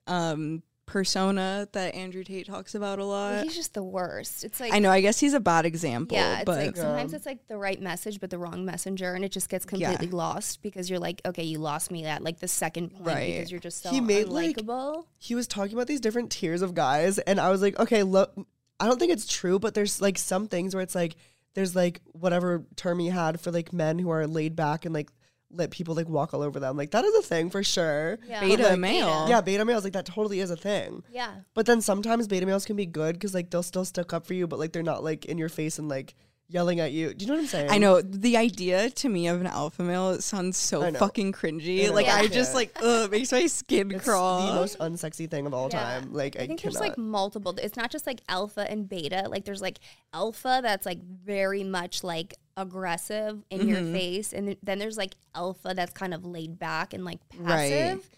um persona that Andrew Tate talks about a Well, lot? he's just the worst it's like I know, I guess he's a bad example, yeah it's but like sometimes Yeah. it's like the right message but the wrong messenger and it just gets completely lost because you're like okay you lost me that like the second point Right. because you're just so He made, like- unlikable he was talking about these different tiers of guys and I was like, okay, look, I don't think it's true, but there's like some things where it's like there's like whatever term he had for like men who are laid back and like let people like walk all over them. Like that is a thing for sure. yeah. Beta Like, male. Yeah, beta males like that totally is a thing. yeah But then sometimes beta males can be good because like they'll still stick up for you, but like they're not like in your face and like yelling at you. Do you know what I'm saying? I know the idea to me of an alpha male it sounds so fucking cringy. I. Like Yeah. I just like ugh, makes my skin It's crawl. the most unsexy thing of all Yeah. time. Like I, I think cannot. there's like multiple. It's not just like alpha and beta. Like there's like alpha that's like very much like aggressive in your Mm-hmm. face, and th- then there's like alpha that's kind of laid back and like Right. passive.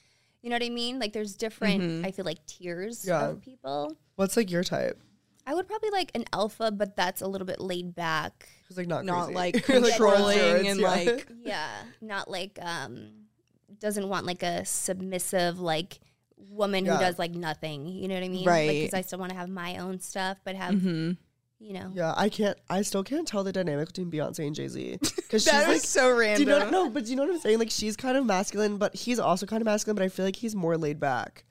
You know what I mean? Like there's different. I feel like tiers Yeah. of people. What's like your type? I would probably like an alpha, but that's a little bit laid back. Who's like not not crazy. like Like, controlling words, and yeah. like Yeah, not like um doesn't want like a submissive like woman Yeah. who does like nothing. You know what I mean? Right. Because I still want to have my own stuff, but have Mm-hmm. you know. Yeah, I can't. I still can't tell the dynamic between Beyonce and Jay Z because she's that like. is so Do random. you know? No, but do you know what I'm saying? Like she's kind of masculine, but he's also kind of masculine. But I feel like he's more laid back.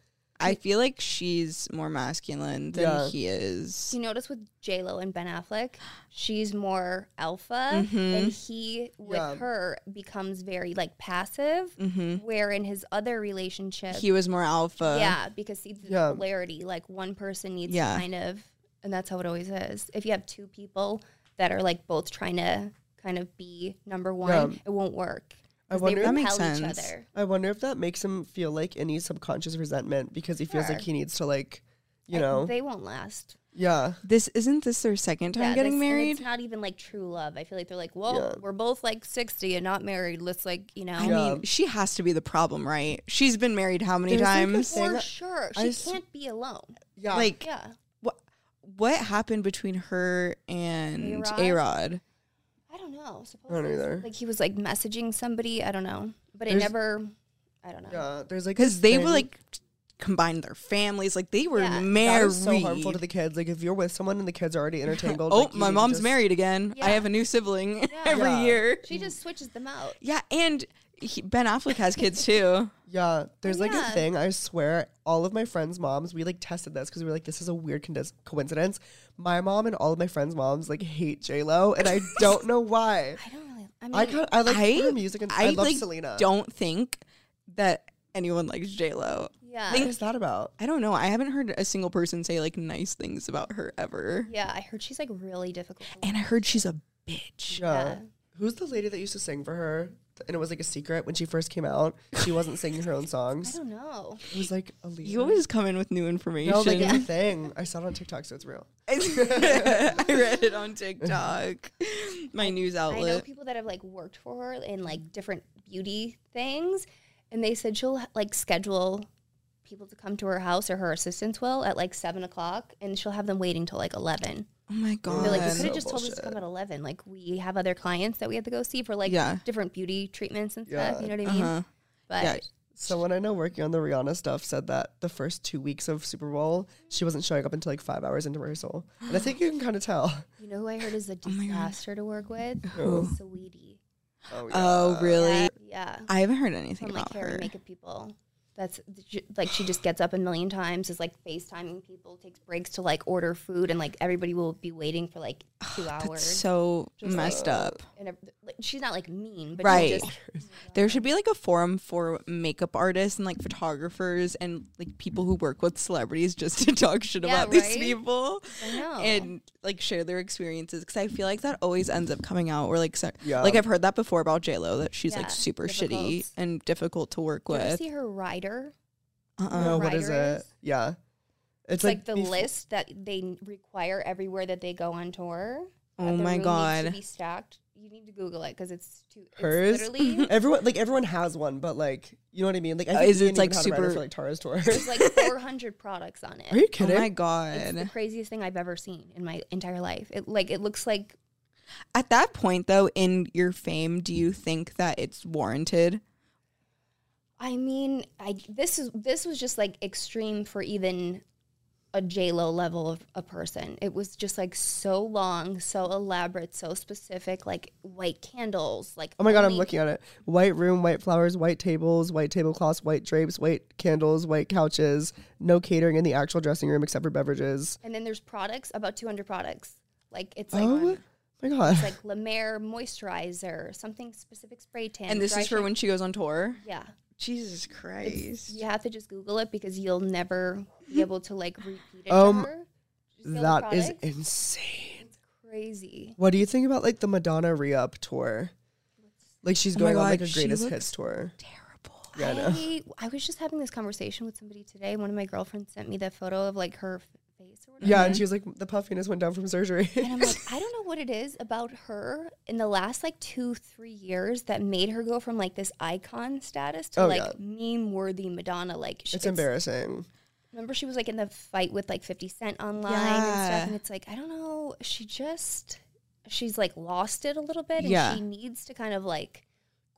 I feel like she's more masculine than Yeah. he is. You notice with J Lo and Ben Affleck, she's more alpha, Mm-hmm. and he with Yeah. her becomes very like passive. Where in his other relationship, Mm-hmm. He was more alpha. yeah, because see the Yeah. polarity, like one person needs Yeah. to kind of, and that's how it always is. If you have two people that are like both trying to kind of be number one, Yeah. it won't work. I 'Cause wonder- they That makes repel each sense. other. I wonder if that makes him feel like any subconscious resentment because he feels like he needs to like, you I- know, they won't last. yeah, This isn't this their second time Yeah, getting this- and married? It's not even like true love. I feel like they're like, well, Yeah. we're both like sixty and not married. Let's like, you know, I Yeah. mean, she has to be the problem, right? She's been married how many There's, like, a times? thing- for that- sure, I she s- can't be alone. yeah, like Yeah, what what happened between her and A-Rod? A Rod? I don't know. I don't either. Like he was like messaging somebody. I don't know, but it never. I don't know. yeah. There's like Because they were like combined their families, like they were Yeah. Married. that is so harmful to the kids. Like if you're with someone and the kids are already intertangled. oh, like, my mom's just- married again. I have a new sibling Yeah. every Yeah. year. She just switches them out. Yeah, and he, Ben Affleck has kids too. Yeah, there's like yeah. a thing. I swear, all of my friends' moms, we like tested this because we were like, this is a weird condis- coincidence. My mom and all of my friends' moms like hate J Lo, and I don't know why. I don't really. I mean, I kind I like I- her music, and I, I, love like, Selena. Don't think that anyone likes J Lo. yeah, What is that about? I don't know. I haven't heard a single person say like nice things about her ever. yeah. I heard she's like really difficult. And I heard she's a bitch. Yeah. Yeah. Who's the lady that used to sing for her? And it was like a secret when she first came out. She wasn't singing her own songs. I don't know. It was like Alicia. You always come in with new information. no, like it's a thing. I saw it on TikTok, so it's real. I read it on TikTok. My news outlet. I know people that have like worked for her in like different beauty things, and they said she'll like schedule people to come to her house or her assistants will at like seven o'clock, and she'll have them waiting till like eleven. Oh my god. They're like, you could have so just told us to bullshit. come at eleven. Like we have other clients that we have to go see for like Yeah. different beauty treatments and Yeah. stuff. You know what I mean? uh-huh. But Yeah. Someone I know working on the Rihanna stuff said that the first two weeks of Super Bowl, she wasn't showing up until like five hours into rehearsal. And I think you can kind of tell. you know who I heard is a Oh disaster to work with? Who? Sweetie. Oh, Oh really? Yeah. yeah. I haven't heard anything From like about hair and her. makeup people. That's like she just gets up a million times, is like FaceTiming people, takes breaks to like order food, and like everybody will be waiting for like two hours. That's so Just, messed like, up. and she's not like mean, but Right. She just, There should be like a forum for makeup artists and like photographers and like people who work with celebrities just to talk shit Yeah, about these people I know. and like share their experiences because I feel like that always ends up coming out or like so, Yeah. like I've heard that before about J Lo that she's Yeah, like super shitty and difficult to work Did you with. see her rider? Uh-uh. no, what is writer it? is? Yeah. It's It's, like, the befo- list that they require everywhere that they go on tour. Oh that the my room Needs God. to be stacked. You need to Google it because it's too. it's Hers. literally everyone like everyone has one, but like you know what I mean. Like I Uh, think is it, like, had a writer super- for like Tara's tour. there's like 400 products on it. Are you Oh kidding? my It's the craziest thing I've ever seen in my entire life. It like it looks like At that point though in your fame, do you think that it's warranted? I mean, I this is this was just like extreme for even a J Lo level of a person. It was just like so long, so elaborate, so specific, like white candles, like Oh my god, I'm looking at it. White room, white flowers, white tables, white tablecloths, white drapes, white candles, white couches. No catering in the actual dressing room except for beverages. And then there's products, about 200 products. Like it's like Oh my god. it's like La Mer moisturizer, something specific spray tan. And this is for shampoo. when she goes on tour. yeah. Jesus It's- Christ. You have to just Google it because you'll never be able to like repeat it. Um, to her. Did you see all the that is insane. It's crazy. What do you think about like the Madonna re-up tour? Like she's Oh my going on like a greatest hits tour. Terrible. Yeah, I. I, I was just having this conversation with somebody today. One of my girlfriends sent me the photo of like her f- face or whatever. Yeah, and she was like, the puffiness went down from surgery. And I'm like, I don't know what it is about her in the last like two, three years that made her go from like this icon status to Oh, like yeah. meme worthy Madonna. Like, sh- it's embarrassing. Remember, she was like in the fight with like 50 Cent online and stuff. And it's like, I don't know. She just, she's like lost it a little bit. And Yeah. she needs to kind of like,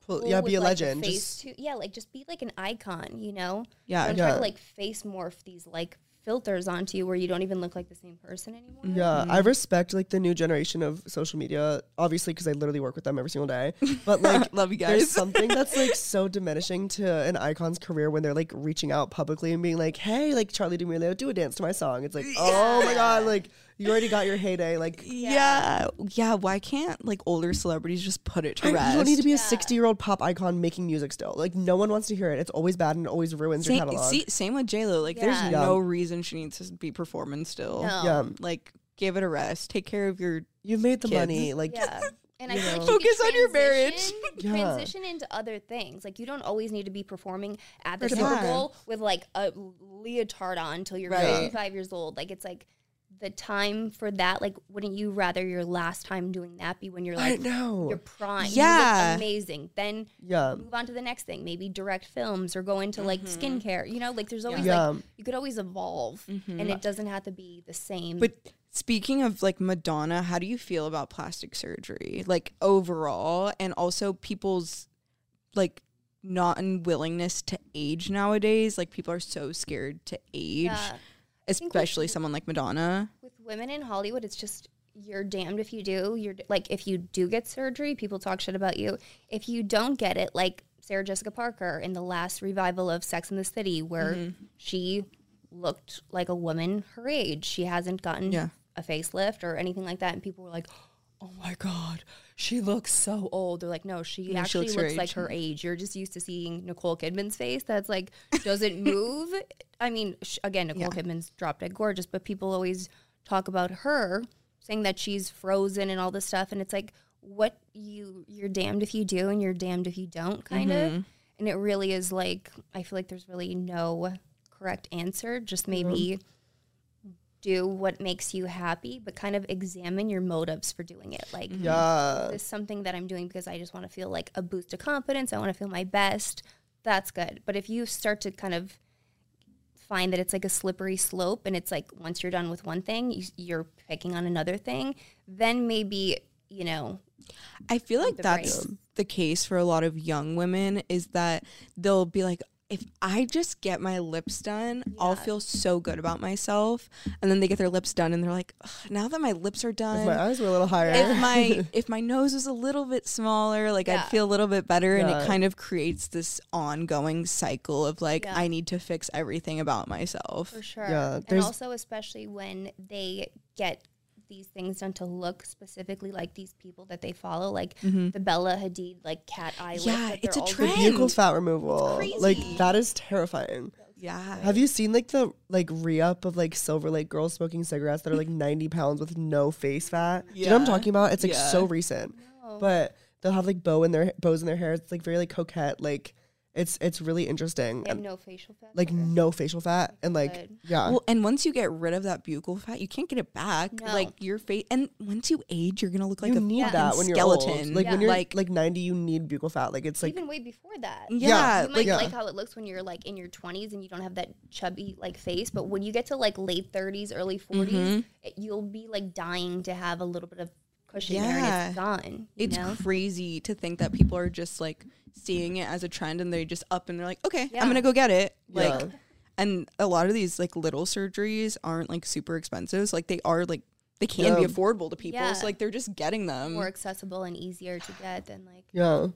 pull yeah, be a like, legend. Face Just, to, yeah, like just be like an icon, you know? Yeah. Don't try Yeah. to like face morph these like filters onto you where you don't even look like the same person anymore. yeah, I mm-hmm. respect like the new generation of social media, obviously because I literally work with them every single day. But like, Love you there's guys. something that's like so diminishing to an icon's career when they're like reaching out publicly and being like, "Hey, like Charli D'Amelio, do a dance to my song." It's like, oh my god, like you already got your heyday. Like, yeah. yeah. Why can't like older celebrities just put it to I- rest? you don't need to be a 60 year old pop icon making music still. Like, no one wants to hear it. It's always bad and it always ruins your same, catalog. see, same with J Lo. Like, Yeah. there's Yeah. no reason she needs to be performing still. No. yeah, Like, give it a rest. Take care of your. you've made the Kids. money. Like, Yeah. And I You feel like know. Focus on your marriage. transition- Yeah. Transition into other things. Like you don't always need to be performing at the Super. Bowl with like a leotard on until you're Right. 55 years old. Like it's like the time for that. Like, wouldn't you rather your last time doing that be when you're I like know. you're prime? you Yeah. look amazing. Then Yeah. move on to the next thing. Maybe direct films or go into like mm-hmm. skincare. You know, like there's always Yeah. like you could always evolve, mm-hmm. and it doesn't have to be the same. But speaking of like Madonna, how do you feel about plastic surgery? Like, overall, and also people's like not unwillingness to age nowadays. Like, people are so scared to age, Yeah. Think with- especially someone like Madonna. with women in Hollywood, it's just you're damned if you do. You're like if you do get surgery, people talk shit about you. If you don't get it, like Sarah Jessica Parker in the last revival of Sex and the City, where Mm-hmm. she looked like a woman her age. She hasn't gotten Yeah. a facelift or anything like that, and people were like. Oh my God, she looks so old. They're like, no, she Yeah, she actually looks looks, her like her age. You're just used to seeing Nicole Kidman's face that's like doesn't move. I mean, sh- again, Nicole Yeah. Kidman's drop dead gorgeous, but people always talk about her saying that she's frozen and all this stuff, and it's like, what you you're damned if you do and you're damned if you don't, kind Mm-hmm. of. And it really is like I feel like there's really no correct answer. Just maybe do what makes you happy, but kind of examine your motives for doing it. Like, mm-hmm. Yeah. is something that I'm doing because I just want to feel like a boost of confidence? I want to feel my best. That's good. But if you start to kind of find that it's like a slippery slope and it's like once you're done with one thing, you, you're picking on another thing, then maybe, you know, I feel like that's brain. the case for a lot of young women is that they'll be like, if I just get my lips done, I'll feel so good about myself. And then they get their lips done and they're like, now that my lips are If done, my eyes were a little higher. if my if my nose was a little bit smaller, like Yeah. I'd feel a little bit better, and it kind of creates this ongoing cycle of like Yeah. I need to fix everything about myself. for sure. Yeah, and also, especially when they get these things done to look specifically like these people that they follow, like mm-hmm. the Bella Hadid, like cat eye. Yeah, it's a all- the trend. buccal fat removal. Like crazy. that is terrifying. Yeah, Have you seen like the like re-up of like Silver Lake girls smoking cigarettes that are like 90 pounds with no face fat? Do you know what I'm talking about? It's like Yeah. so recent. But they'll have like bow in their bows in their hair. It's like very like coquette. Like it's it's really interesting. They have And, no facial fat. like no facial fat and like Good. yeah. Well, and once you get rid of that buccal fat, you can't get it back. No. Like your face, and once you age, you're gonna look like you a need that when you're skeleton. old. Like when you're like, like 90, you need buccal fat. Like it's like even way before that. yeah, you might like yeah. like how it looks when you're like in your 20s and you don't have that chubby like face, but when you get to like late 30s, early 40s, Mm-hmm. it, you'll be like dying to have a little bit of cushion there Yeah. and it's gone. It's know? crazy to think that people are just like seeing it as a trend and they're just up and they're like, okay, Yeah. I'm gonna go get it. Like, Yeah. and a lot of these like little surgeries aren't like super expensive. So, like they are like they can be affordable to people. Yeah. So like they're just getting them. more accessible and easier to get than like yeah.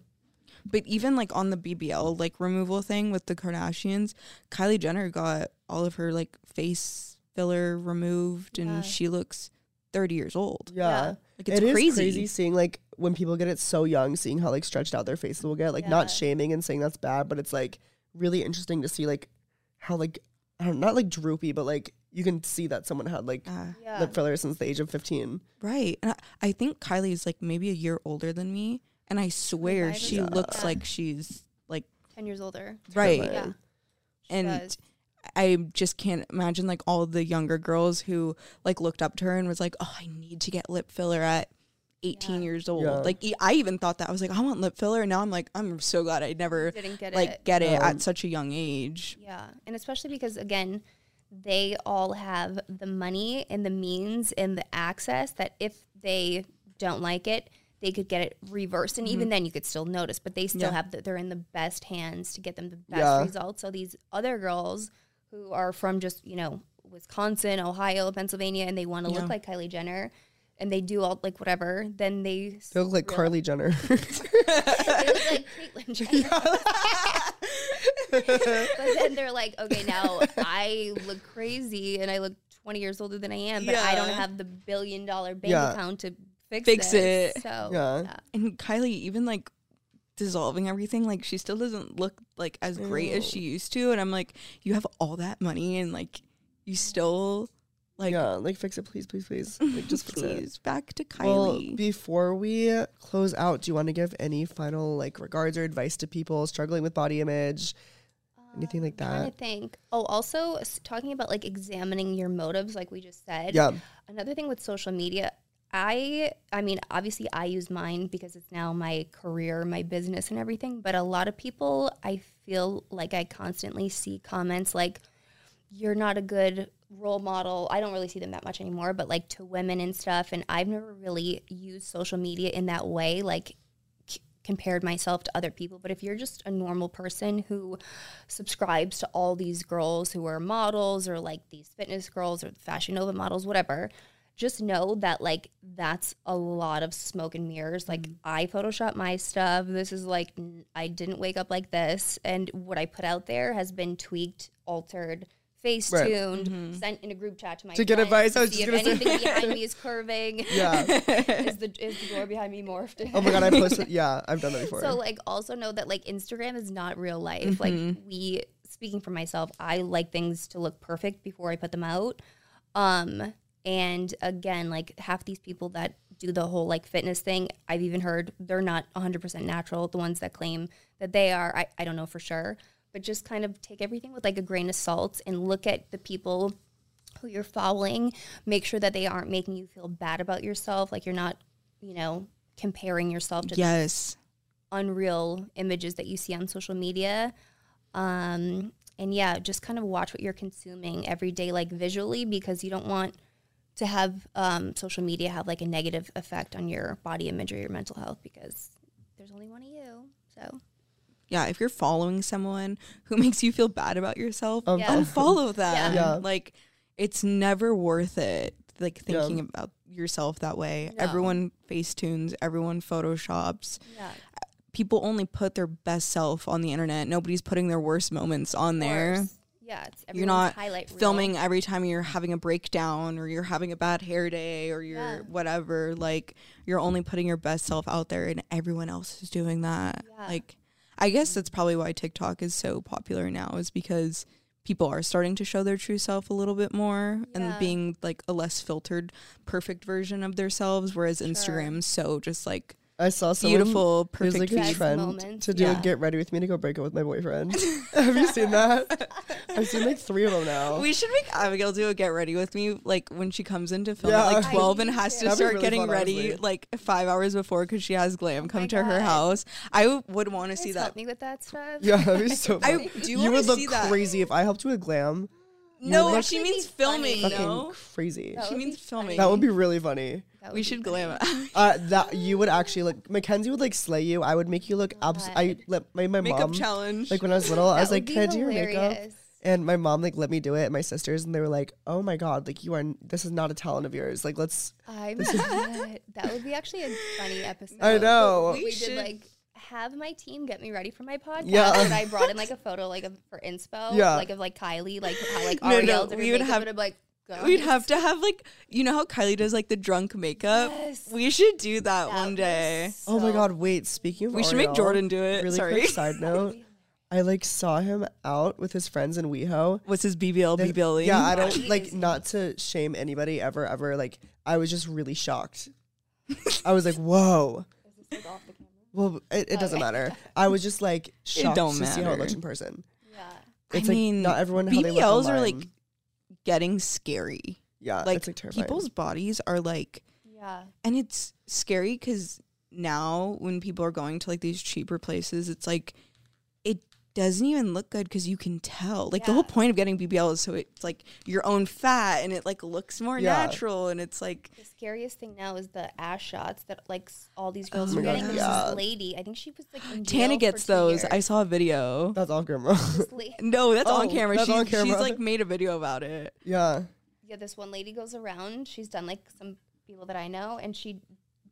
But even like on the BBL like removal thing with the Kardashians, Kylie Jenner got all of her like face filler removed Yeah. and she looks 30 years old. Yeah. Yeah. Like it's It is crazy. crazy seeing like when people get it so young, seeing how like stretched out their faces will get. Like not shaming and saying that's bad, but it's like really interesting to see like how like I don't, not like droopy, but like you can see that someone had like Uh, yeah. lip filler since the age of fifteen. right. And I, I think is like maybe a year older than me. And I swear Five or she something. looks Yeah. like she's like, 10 years older. right. Yeah. And does. I just can't imagine like all the younger girls who like looked up to her and was like, oh, I need to get lip filler at 18 Yeah. years old. Yeah. Like I even thought that I was like, I want lip filler. And now I'm like, I'm so glad I never didn't get like it. get it Yeah. at such a young age. Yeah, and especially because again, they all have the money and the means and the access that if they don't like it, they could get it reversed, and even mm-hmm. then you could still notice. But they still Yeah. have that they're in the best hands to get them the best Yeah. results. So these other girls who are from just you know Wisconsin, Ohio, Pennsylvania, and they want to Yeah. look like Kylie Jenner. And they do all like whatever, then they, They look like Carly Jenner. they look like Caitlyn Jenner. but then they're like, okay, now I look crazy and I look 20 years older than I am, but I don't have the billion dollar bank Yeah. account to fix, Fix this. it. So, Yeah. yeah. And Kylie, even like dissolving everything, like she still doesn't look like as great as she used to. And I'm like, you have all that money and like you still like yeah, like fix it, please, please, please. Like just fix it. back to Well, Kylie. before we close out, do you want to give any final like regards or advice to people struggling with body image? Anything like um, that? to think. Oh, also talking about like examining your motives, like we just said. Yeah. Another thing with social media, I I mean, obviously I use mine because it's now my career, my business and everything, but a lot of people I feel like I constantly see comments like you're not a good role model. I don't really see them that much anymore, but like to women and stuff and I've never really used social media in that way like compared myself to other people, but if you're just a normal person who subscribes to all these girls who are models or like these fitness girls or Fashion Nova models, whatever, just know that like that's a lot of smoke and mirrors. Like mm-hmm. I Photoshop my stuff. This is like n- I didn't wake up like this, and what I put out there has been tweaked, altered, face Right. tuned, mm-hmm. sent in a group chat to my To get advice, I to was see just gonna say. anything behind me is curving. Yeah. is the is the door behind me morphed? Oh my god, I posted. Yeah, I've done that before. So like also know that like Instagram is not real life. Like mm-hmm. we speaking for myself, I like things to look perfect before I put them out. Um and again, like half these people that do the whole like fitness thing, I've even heard they're not 100% natural. The ones that claim that they are, I, I don't know for sure. But just kind of take everything with like a grain of salt and look at the people who you're following. Make sure that they aren't making you feel bad about yourself. Like you're not, you know, comparing yourself to yes. unreal images that you see on social media. Um, and yeah, just kind of watch what you're consuming every day, like visually, because you don't want to have um, social media have like a negative effect on your body image or your mental health because there's only one of you. So Yeah, if you're following someone who makes you feel bad about yourself, Um, Yeah. unfollow them. Yeah. Like it's never worth it. Like Yeah. thinking about yourself that way. No. Everyone facetunes, everyone photoshops. yeah, People only put their best self on the internet. Nobody's putting their worst moments on there. Yeah, it's You're not highlight reel. filming every time you're having a breakdown or you're having a bad hair day or you're Yeah. whatever. Like you're only putting your best self out there and everyone else is doing that. Yeah. Like I guess that's probably why TikTok is so popular now is because people are starting to show their true self a little bit more and being like a less filtered perfect version of themselves whereas Instagram's so just like I saw someone beautiful There's perfect like a Best trend moments, to do yeah. a get ready with me to go break up with my boyfriend. Have you seen that? I've seen like three of them now. We should make Abigail do a get ready with me, like when she comes into film Yeah. at like I twelve and has to. to That'd start really getting fun, ready honestly. like five hours before because she has Glam oh come my to her house. I w- would want to Guys see help that. me with that stuff. yeah, that'd be so I do you would look see that. crazy if I helped you with glam. No, would she means filming. No, crazy. She means filming. That would be really funny. That we should funny. glam. Uh, that you would actually like Mackenzie would like slay you. I would make you look abs. I let my, my Makeup mom challenge. like when I was little. I was like, "Can I do your makeup?" And my mom like let me do it. And my sisters and they were like, "Oh my god, like you are. This is not a talent of yours. Like let's." I'm dead. that would be actually a funny episode. I know. We, We did should- like have my team get me ready for my podcast. Yeah. And I brought in like a photo like of for inspo, Yeah. like of like Kylie, like how like No, no, did her we would makeup, have- and I'm We'd have to have like you know how Kylie does like the drunk makeup. Yes. We should do that, that one would be day. oh my god! Wait. Speaking of, We should make Jordan do it. Really Sorry. quick side note. I like saw him out with his friends in WeHo. What's his BBL? That- BBL? Yeah, I don't like not to shame anybody ever, ever. Like I was just really shocked. I was like, "Whoa." Is this, like, off the? Well, it, it doesn't Okay. matter. I was just like shocked don't to see how it matter. looks in person. Yeah. It's I like mean, not everyone how they look BBLs are like getting scary. yeah, like, it's like terrifying. people's bodies are like Yeah. and it's scary because now when people are going to like these cheaper places it's like it doesn't even look good because you can tell like the whole point of getting bbl is so it's like your own fat and it like looks more Yeah. natural and it's like The scariest thing now is the ass shots that like all these girls Oh are getting. God, yeah. this lady, I think she was like in tana for gets two those i saw a video That's all camera. No that's on Oh, camera that's she's, on she's like made a video about it yeah. yeah, this one lady goes around. She's done like some people that I know, and she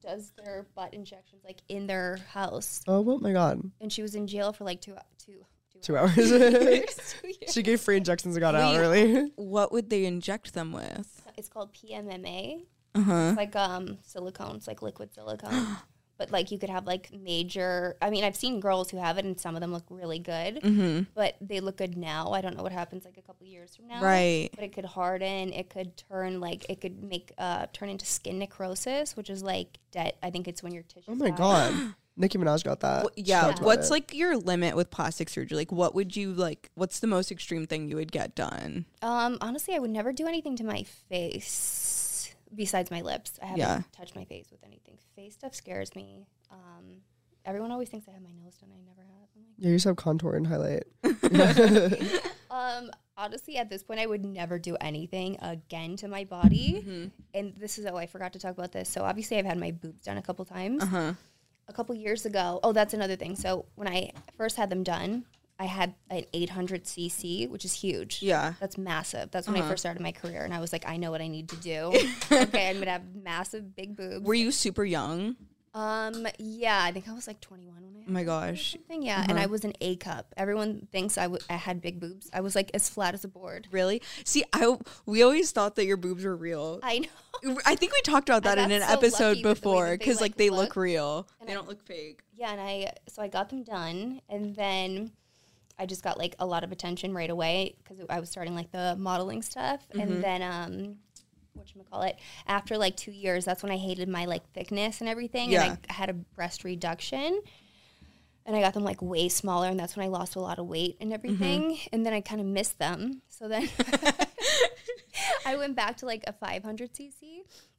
does their butt injections like in their house. Oh, oh my god. And she was in jail for like two two Two hours. years. She gave free injections and got out early. what would they inject them with It's called PMMA. uh-huh It's like um silicone. It's like liquid silicone. but like you could have like major. I mean, I've seen girls who have it, and some of them look really good. mm-hmm. But they look good now. I don't know what happens like a couple years from now. right But it could harden. It could turn like it could make uh turn into skin necrosis, which is like dead. I think it's when your tissue. Oh my god. Nicki Minaj got that. Wh- She yeah what's it. like your limit with plastic surgery like what would you like what's the most extreme thing you would get done Um, honestly, I would never do anything to my face besides my lips. I haven't Yeah. touched my face with anything. Face stuff scares me. Um, everyone always thinks I have my nose done. I never have. I'm like, Yeah, you just have contour and highlight. um, honestly, at this point, I would never do anything again to my body. Mm-hmm. And this is oh, I forgot to talk about this. So obviously, I've had my boobs done a couple times. uh-huh A couple years ago. Oh, that's another thing. So when I first had them done, I had an 800 cc, which is huge. Yeah. That's massive. That's when Uh-huh. I first started my career, and I was like, I know what I need to do. okay, I'm gonna have massive big boobs. Were you super young? Um, yeah, I think I was like 21 when I. Oh my gosh. Something, yeah, and I was an A cup. Everyone thinks I, w- I had big boobs. I was like as flat as a board. Really? See, I we always thought that your boobs were real. I know. I think we talked about that in an so episode with the way before because like, like, they look look. real. They I- don't look fake. Yeah, and I so I got them done, and then I just got like a lot of attention right away because I was starting like the modeling stuff, Mm-hmm. and then um, what call it? After like two years, that's when I hated my like thickness and everything, Yeah. and I had a breast reduction. And I got them like way smaller, and that's when I lost a lot of weight and everything. Mm-hmm. And then I kind of missed them. So then I went back to like a 500 cc,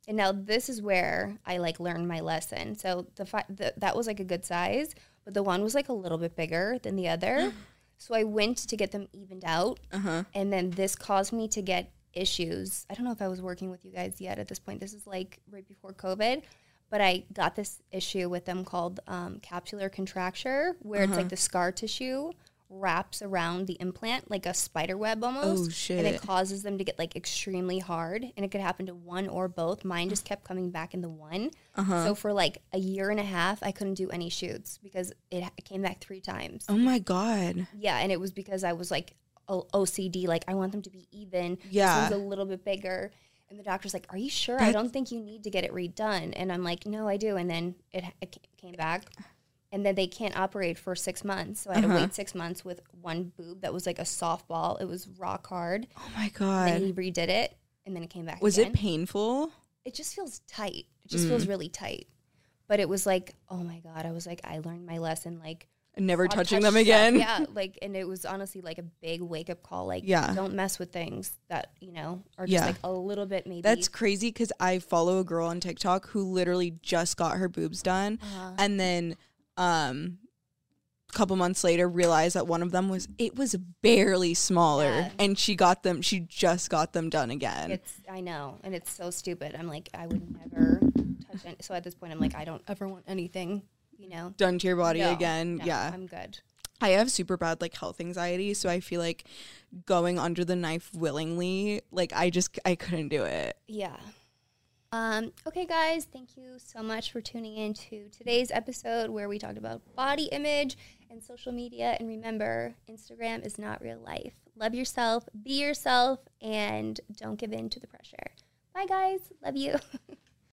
and now this is where I like learned my lesson. So the, fi- the that was like a good size, but the one was like a little bit bigger than the other. so I went to get them evened out, Uh-huh. and then this caused me to get issues. I don't know if I was working with you guys yet at this point. This is like right before COVID. But I got this issue with them called um, capsular contracture, where it's Uh-huh. like the scar tissue wraps around the implant like a spider web almost. Oh, And it causes them to get like extremely hard, and it could happen to one or both. Mine just kept coming back in the one. Uh-huh. So for like a year and a half, I couldn't do any shoots because it, it came back three times. Oh my god. Yeah, and it was because I was like O- OCD, like I want them to be even. Yeah. a little bit bigger. And the doctor's like, "Are you sure? I don't think you need to get it redone." And I'm like, "No, I do." And then it, it came back, and then they can't operate for six months. So I had Uh-huh. to wait six months with one boob that was like a softball. It was rock hard. Oh my god! Then he redid it, and then it came back. Was again. it painful? It just feels tight. It just feels Mm. really tight. But it was like, oh my god! I was like, I learned my lesson. Like Never touching touch them stuff. again. Yeah, like, and it was honestly like a big wake up call. Like, Yeah. don't mess with things that you know are just Yeah. like a little bit maybe. That's crazy because I follow a girl on TikTok who literally just got her boobs done, Uh-huh. and then um, a couple months later realized that one of them was it was barely smaller, Yeah. and she got them. She just got them done again. It's I know, and it's so stupid. I'm like, I would never touch it. So at this point, I'm like, I don't ever want anything. You know, done to your body No, again. no, yeah. I'm good. I have super bad like health anxiety, so I feel like going under the knife willingly, like I just I couldn't do it. Yeah. Um, okay, guys, thank you so much for tuning in to today's episode where we talked about body image and social media. And remember, Instagram is not real life. Love yourself, be yourself, and don't give in to the pressure. Bye, guys. Love you.